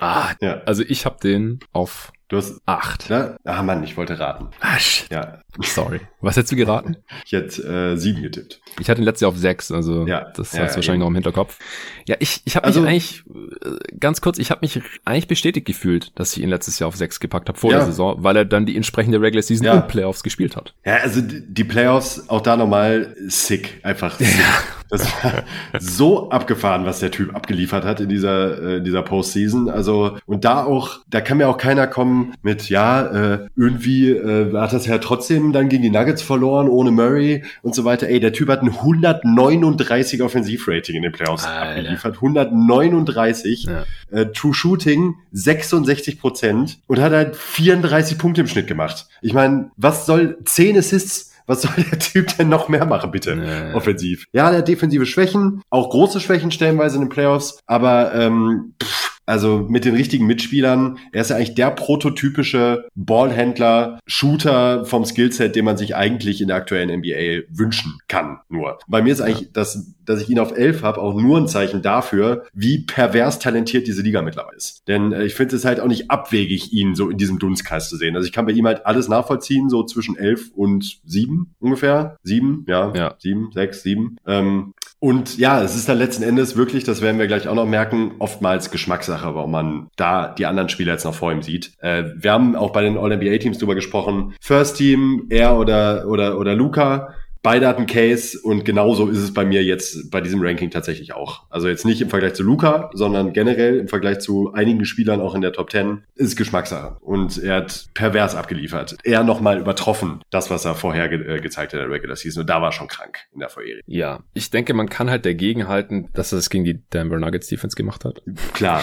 Ah, ja. Also ich habe den auf
Du hast acht. Ne? Ah Mann, ich wollte raten.
Shit. Ja. Sorry. Was hättest du geraten?
Ich hätte äh, sieben getippt.
Ich hatte ihn letztes Jahr auf sechs, also ja. das ja, hast du wahrscheinlich eben. noch im Hinterkopf. Ja, ich, ich habe also, mich eigentlich, äh, ganz kurz, ich habe mich eigentlich bestätigt gefühlt, dass ich ihn letztes Jahr auf sechs gepackt habe vor ja. der Saison, weil er dann die entsprechende Regular Season und Playoffs gespielt hat.
Ja, also die Playoffs, auch da nochmal sick. Einfach sick. Ja. Das war [laughs] so abgefahren, was der Typ abgeliefert hat in dieser, äh, dieser Postseason. Also, und da auch, da kann mir auch keiner kommen mit, ja, äh, irgendwie äh, hat das ja trotzdem dann gegen die Nuggets verloren, ohne Murray und so weiter. Ey, der Typ hat ein 139 Offensivrating in den Playoffs Alter. abgeliefert. 139. Ja. Äh, True Shooting 66 Prozent und hat halt 34 Punkte im Schnitt gemacht. Ich meine, was soll 10 Assists was soll der Typ denn noch mehr machen, bitte? Nee. Offensiv. Ja, der hat defensive Schwächen, auch große Schwächen stellenweise in den Playoffs, aber ähm, pff, also mit den richtigen Mitspielern. Er ist ja eigentlich der prototypische Ballhändler, Shooter vom Skillset, den man sich eigentlich in der aktuellen NBA wünschen kann. Nur. Bei mir ist eigentlich, dass, dass ich ihn auf 11 habe, auch nur ein Zeichen dafür, wie pervers talentiert diese Liga mittlerweile ist. Denn äh, ich finde es halt auch nicht abwegig, ihn so in diesem Dunstkreis zu sehen. Also ich kann bei ihm halt alles nachvollziehen, so zwischen 11 und 7 ungefähr. 7, ja, ja. 7, 6, 7. Ähm, und ja, es ist dann letzten Endes wirklich, das werden wir gleich auch noch merken, oftmals Geschmackssache, warum man da die anderen Spieler jetzt noch vor ihm sieht. Äh, wir haben auch bei den All-NBA-Teams drüber gesprochen. First Team, er oder, oder, oder Luca. Beide hatten Case und genauso ist es bei mir jetzt bei diesem Ranking tatsächlich auch. Also jetzt nicht im Vergleich zu Luca, sondern generell im Vergleich zu einigen Spielern auch in der Top 10 ist Geschmackssache. Und er hat pervers abgeliefert. Er nochmal übertroffen, das, was er vorher ge äh, gezeigt hat in der Regular Season. Und da war schon krank in der Vorherie.
Ja, ich denke, man kann halt dagegen halten, dass er es gegen die Denver Nuggets Defense gemacht hat.
Klar.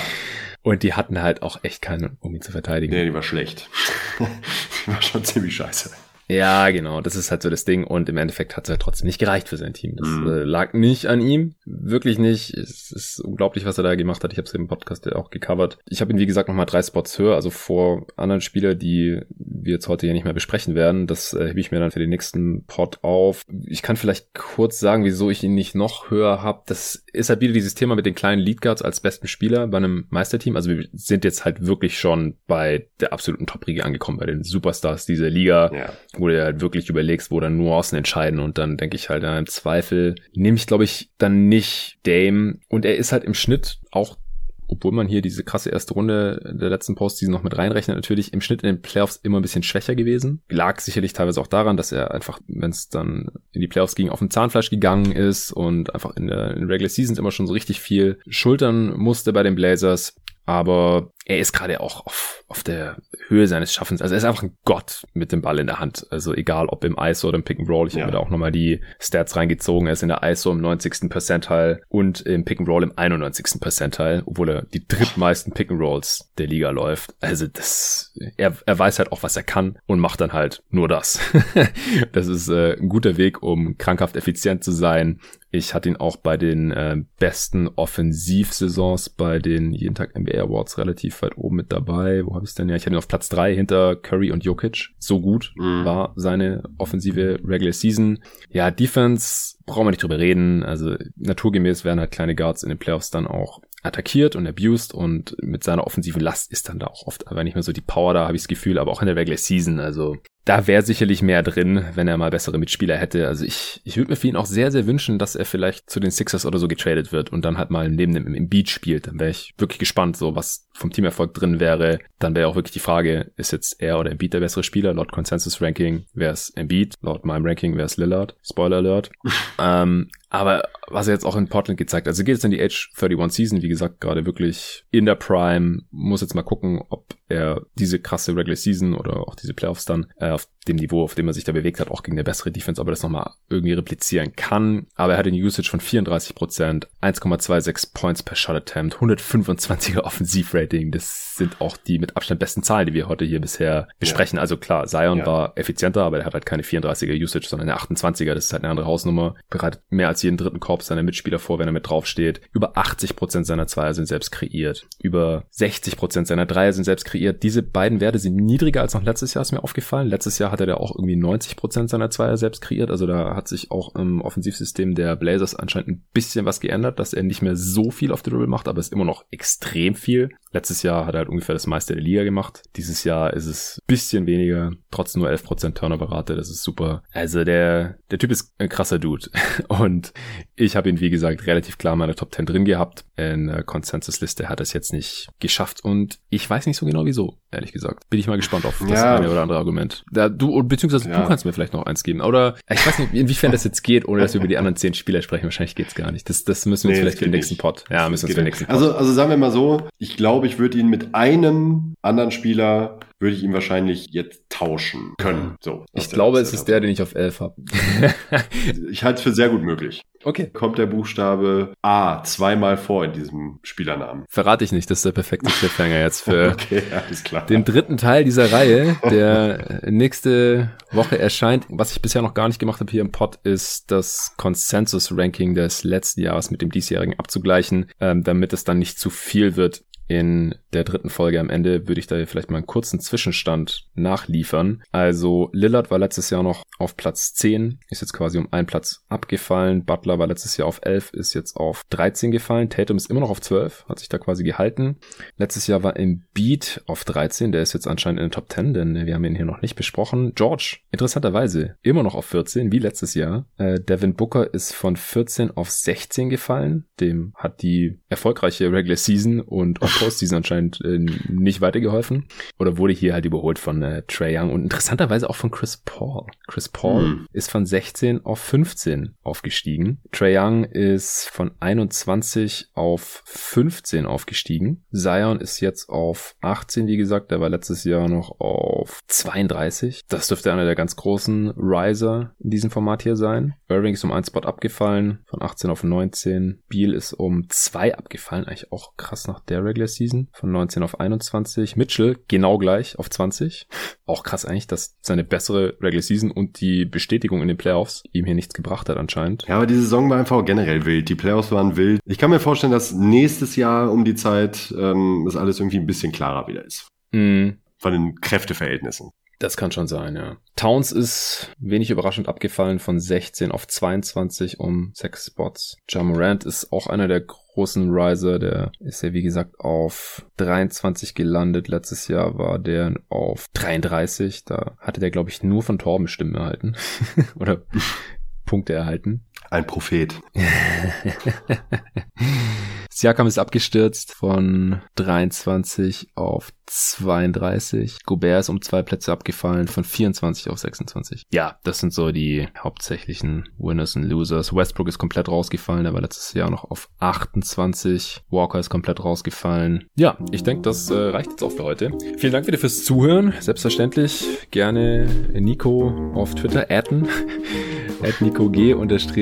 Und die hatten halt auch echt keinen, um ihn zu verteidigen.
Nee, die war schlecht. [laughs] die war schon ziemlich scheiße.
Ja, genau, das ist halt so das Ding. Und im Endeffekt hat es halt trotzdem nicht gereicht für sein Team. Das mhm. äh, lag nicht an ihm, wirklich nicht. Es ist unglaublich, was er da gemacht hat. Ich habe es im Podcast ja auch gecovert. Ich habe ihn, wie gesagt, nochmal drei Spots höher, also vor anderen Spielern, die wir jetzt heute ja nicht mehr besprechen werden. Das äh, hebe ich mir dann für den nächsten Pod auf. Ich kann vielleicht kurz sagen, wieso ich ihn nicht noch höher habe. Das ist halt wieder dieses Thema mit den kleinen Leadguards als besten Spieler bei einem Meisterteam. Also wir sind jetzt halt wirklich schon bei der absoluten Top-Riege angekommen, bei den Superstars dieser Liga. Ja wo du halt wirklich überlegst, wo dann Nuancen entscheiden und dann denke ich halt, ja, im Zweifel nehme ich, glaube ich, dann nicht Dame und er ist halt im Schnitt auch obwohl man hier diese krasse erste Runde der letzten Postseason noch mit reinrechnet, natürlich im Schnitt in den Playoffs immer ein bisschen schwächer gewesen. Lag sicherlich teilweise auch daran, dass er einfach, wenn es dann in die Playoffs ging, auf dem Zahnfleisch gegangen ist und einfach in der in Regular Seasons immer schon so richtig viel schultern musste bei den Blazers. Aber er ist gerade auch auf, auf der Höhe seines Schaffens. Also er ist einfach ein Gott mit dem Ball in der Hand. Also egal ob im ISO oder im Pick and Roll. Ich ja. habe da auch nochmal die Stats reingezogen. Er ist in der ISO im 90. Percentile und im Pick and Roll im 91. Percentile, obwohl er die drittmeisten Pick and Rolls der Liga läuft. Also das, er, er weiß halt auch, was er kann und macht dann halt nur das. [laughs] das ist äh, ein guter Weg, um krankhaft effizient zu sein. Ich hatte ihn auch bei den äh, besten Offensivsaisons bei den jeden Tag NBA Awards relativ relativ weit oben mit dabei. Wo habe ich denn? Ja, ich hatte ihn auf Platz drei hinter Curry und Jokic. So gut mhm. war seine offensive Regular Season. Ja, Defense brauchen wir nicht drüber reden. Also naturgemäß werden halt kleine Guards in den Playoffs dann auch attackiert und abused und mit seiner offensiven Last ist dann da auch oft aber nicht mehr so die Power da, habe ich das Gefühl, aber auch in der Regular Season. Also da wäre sicherlich mehr drin, wenn er mal bessere Mitspieler hätte. Also ich, ich würde mir für ihn auch sehr, sehr wünschen, dass er vielleicht zu den Sixers oder so getradet wird und dann halt mal neben dem im Beat spielt. Dann wäre ich wirklich gespannt, so was vom Teamerfolg drin wäre. Dann wäre auch wirklich die Frage, ist jetzt er oder Embiid der bessere Spieler? Laut Consensus Ranking wäre es Embiid, laut meinem Ranking wäre es Lillard. Spoiler Alert. [laughs] ähm, aber was er jetzt auch in Portland gezeigt, also geht es in die Age 31 Season, wie gesagt, gerade wirklich in der Prime, muss jetzt mal gucken, ob er diese krasse Regular Season oder auch diese Playoffs dann äh, auf dem Niveau, auf dem er sich da bewegt hat, auch gegen eine bessere Defense, ob er das nochmal irgendwie replizieren kann. Aber er hat eine Usage von 34%, 1,26 Points per Shot Attempt, 125er [laughs] Offensivrating. Das sind auch die mit Abstand besten Zahlen, die wir heute hier bisher besprechen. Ja. Also klar, Zion ja. war effizienter, aber er hat halt keine 34er Usage, sondern eine 28er. Das ist halt eine andere Hausnummer. Bereitet mehr als jeden dritten Korb seiner Mitspieler vor, wenn er mit draufsteht. Über 80% seiner Zweier sind selbst kreiert. Über 60% seiner Dreier sind selbst kreiert. Diese beiden Werte sind niedriger als noch letztes Jahr, ist mir aufgefallen. Letztes Jahr hat er auch irgendwie 90 Prozent seiner Zweier selbst kreiert. Also da hat sich auch im Offensivsystem der Blazers anscheinend ein bisschen was geändert, dass er nicht mehr so viel auf der Dribble macht, aber es ist immer noch extrem viel. Letztes Jahr hat er halt ungefähr das meiste der Liga gemacht. Dieses Jahr ist es bisschen weniger, trotzdem nur 11 Prozent Turnover-Rate, das ist super. Also der, der Typ ist ein krasser Dude. [laughs] Und ich habe ihn, wie gesagt, relativ klar in meiner Top 10 drin gehabt. In der Consensus-Liste hat er es jetzt nicht geschafft und ich weiß nicht so genau wieso, ehrlich gesagt. Bin ich mal gespannt auf das ja. eine oder andere Argument. Da, du, beziehungsweise ja. du kannst mir vielleicht noch eins geben. Oder ich weiß nicht, inwiefern das jetzt geht, ohne dass wir über die anderen zehn Spieler sprechen. Wahrscheinlich geht's gar nicht. Das, das müssen wir uns nee, vielleicht für den nächsten Pod.
Ja, müssen wir uns für den nächsten Pod. Also, also sagen wir mal so, ich glaube, ich würde ihn mit einem anderen Spieler würde ich ihn wahrscheinlich jetzt tauschen können. So.
Ich glaube, es ist der, den ich auf 11 habe.
ich halte es für sehr gut möglich.
Okay.
Kommt der Buchstabe A zweimal vor in diesem Spielernamen.
Verrate ich nicht, das ist der perfekte Cliffhanger jetzt für [laughs]
okay,
den dritten Teil dieser Reihe, der nächste Woche erscheint. Was ich bisher noch gar nicht gemacht habe hier im Pod, ist das Consensus-Ranking des letzten Jahres mit dem diesjährigen abzugleichen, ähm, damit es dann nicht zu viel wird in der dritten Folge am Ende würde ich da vielleicht mal einen kurzen Zwischenstand nachliefern. Also Lillard war letztes Jahr noch auf Platz 10, ist jetzt quasi um einen Platz abgefallen. Butler war letztes Jahr auf 11, ist jetzt auf 13 gefallen. Tatum ist immer noch auf 12, hat sich da quasi gehalten. Letztes Jahr war Embiid auf 13, der ist jetzt anscheinend in den Top 10, denn wir haben ihn hier noch nicht besprochen. George, interessanterweise, immer noch auf 14, wie letztes Jahr. Äh, Devin Booker ist von 14 auf 16 gefallen. Dem hat die erfolgreiche Regular Season und [laughs] Postseason anscheinend äh, nicht weitergeholfen. Oder wurde hier halt überholt von äh, Trey Young und interessanterweise auch von Chris Paul. Chris Paul hm. ist von 16 auf 15 aufgestiegen. Trey Young ist von 21 auf 15 aufgestiegen. Zion ist jetzt auf 18, wie gesagt. Der war letztes Jahr noch auf 32. Das dürfte einer der ganz großen Riser in diesem Format hier sein. Irving ist um einen Spot abgefallen, von 18 auf 19. Beal ist um zwei abgefallen, eigentlich auch krass nach der Regular Season, von 19 auf 21. Mitchell genau gleich auf 20. Auch krass eigentlich, dass seine bessere Regular Season und die Bestätigung in den Playoffs ihm hier nichts gebracht hat anscheinend.
Ja, aber die Saison war einfach generell wild. Die Playoffs waren wild. Ich kann mir vorstellen, dass nächstes Jahr um die Zeit ähm, das alles irgendwie ein bisschen klarer wieder ist.
Mm.
Von den Kräfteverhältnissen.
Das kann schon sein, ja. Towns ist wenig überraschend abgefallen von 16 auf 22 um 6 Spots. Jamorant ist auch einer der großen Riser, der ist ja wie gesagt auf 23 gelandet. Letztes Jahr war der auf 33. Da hatte der, glaube ich, nur von Torben Stimmen erhalten. [laughs] Oder Punkte erhalten.
Ein Prophet. [laughs]
Siakam ist abgestürzt von 23 auf 32. Gobert ist um zwei Plätze abgefallen von 24 auf 26. Ja, das sind so die hauptsächlichen Winners und Losers. Westbrook ist komplett rausgefallen, war letztes Jahr noch auf 28. Walker ist komplett rausgefallen. Ja, ich denke, das äh, reicht jetzt auch für heute. Vielen Dank wieder fürs Zuhören. Selbstverständlich gerne Nico auf Twitter adden [laughs]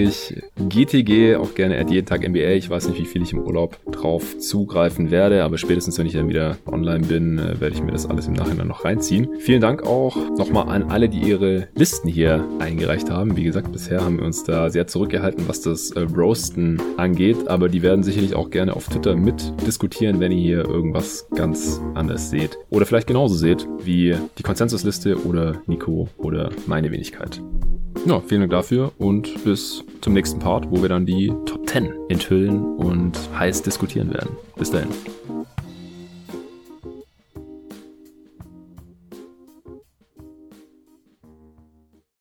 at NicoG-GTG, auch gerne at jeden Tag NBA. Ich weiß nicht, wie viel ich im Urlaub drauf zugreifen werde, aber spätestens, wenn ich dann wieder online bin, äh, werde ich mir das alles im Nachhinein noch reinziehen. Vielen Dank auch nochmal an alle, die ihre Listen hier eingereicht haben. Wie gesagt, bisher haben wir uns da sehr zurückgehalten, was das äh, Roasten angeht, aber die werden sicherlich auch gerne auf Twitter mitdiskutieren, wenn ihr hier irgendwas ganz anders seht. Oder vielleicht genauso seht wie die Konsensusliste oder Nico oder meine Wenigkeit. Ja, vielen Dank dafür und bis zum nächsten Part, wo wir dann die Top 10 enthüllen und heiß diskutieren werden. Bis dahin.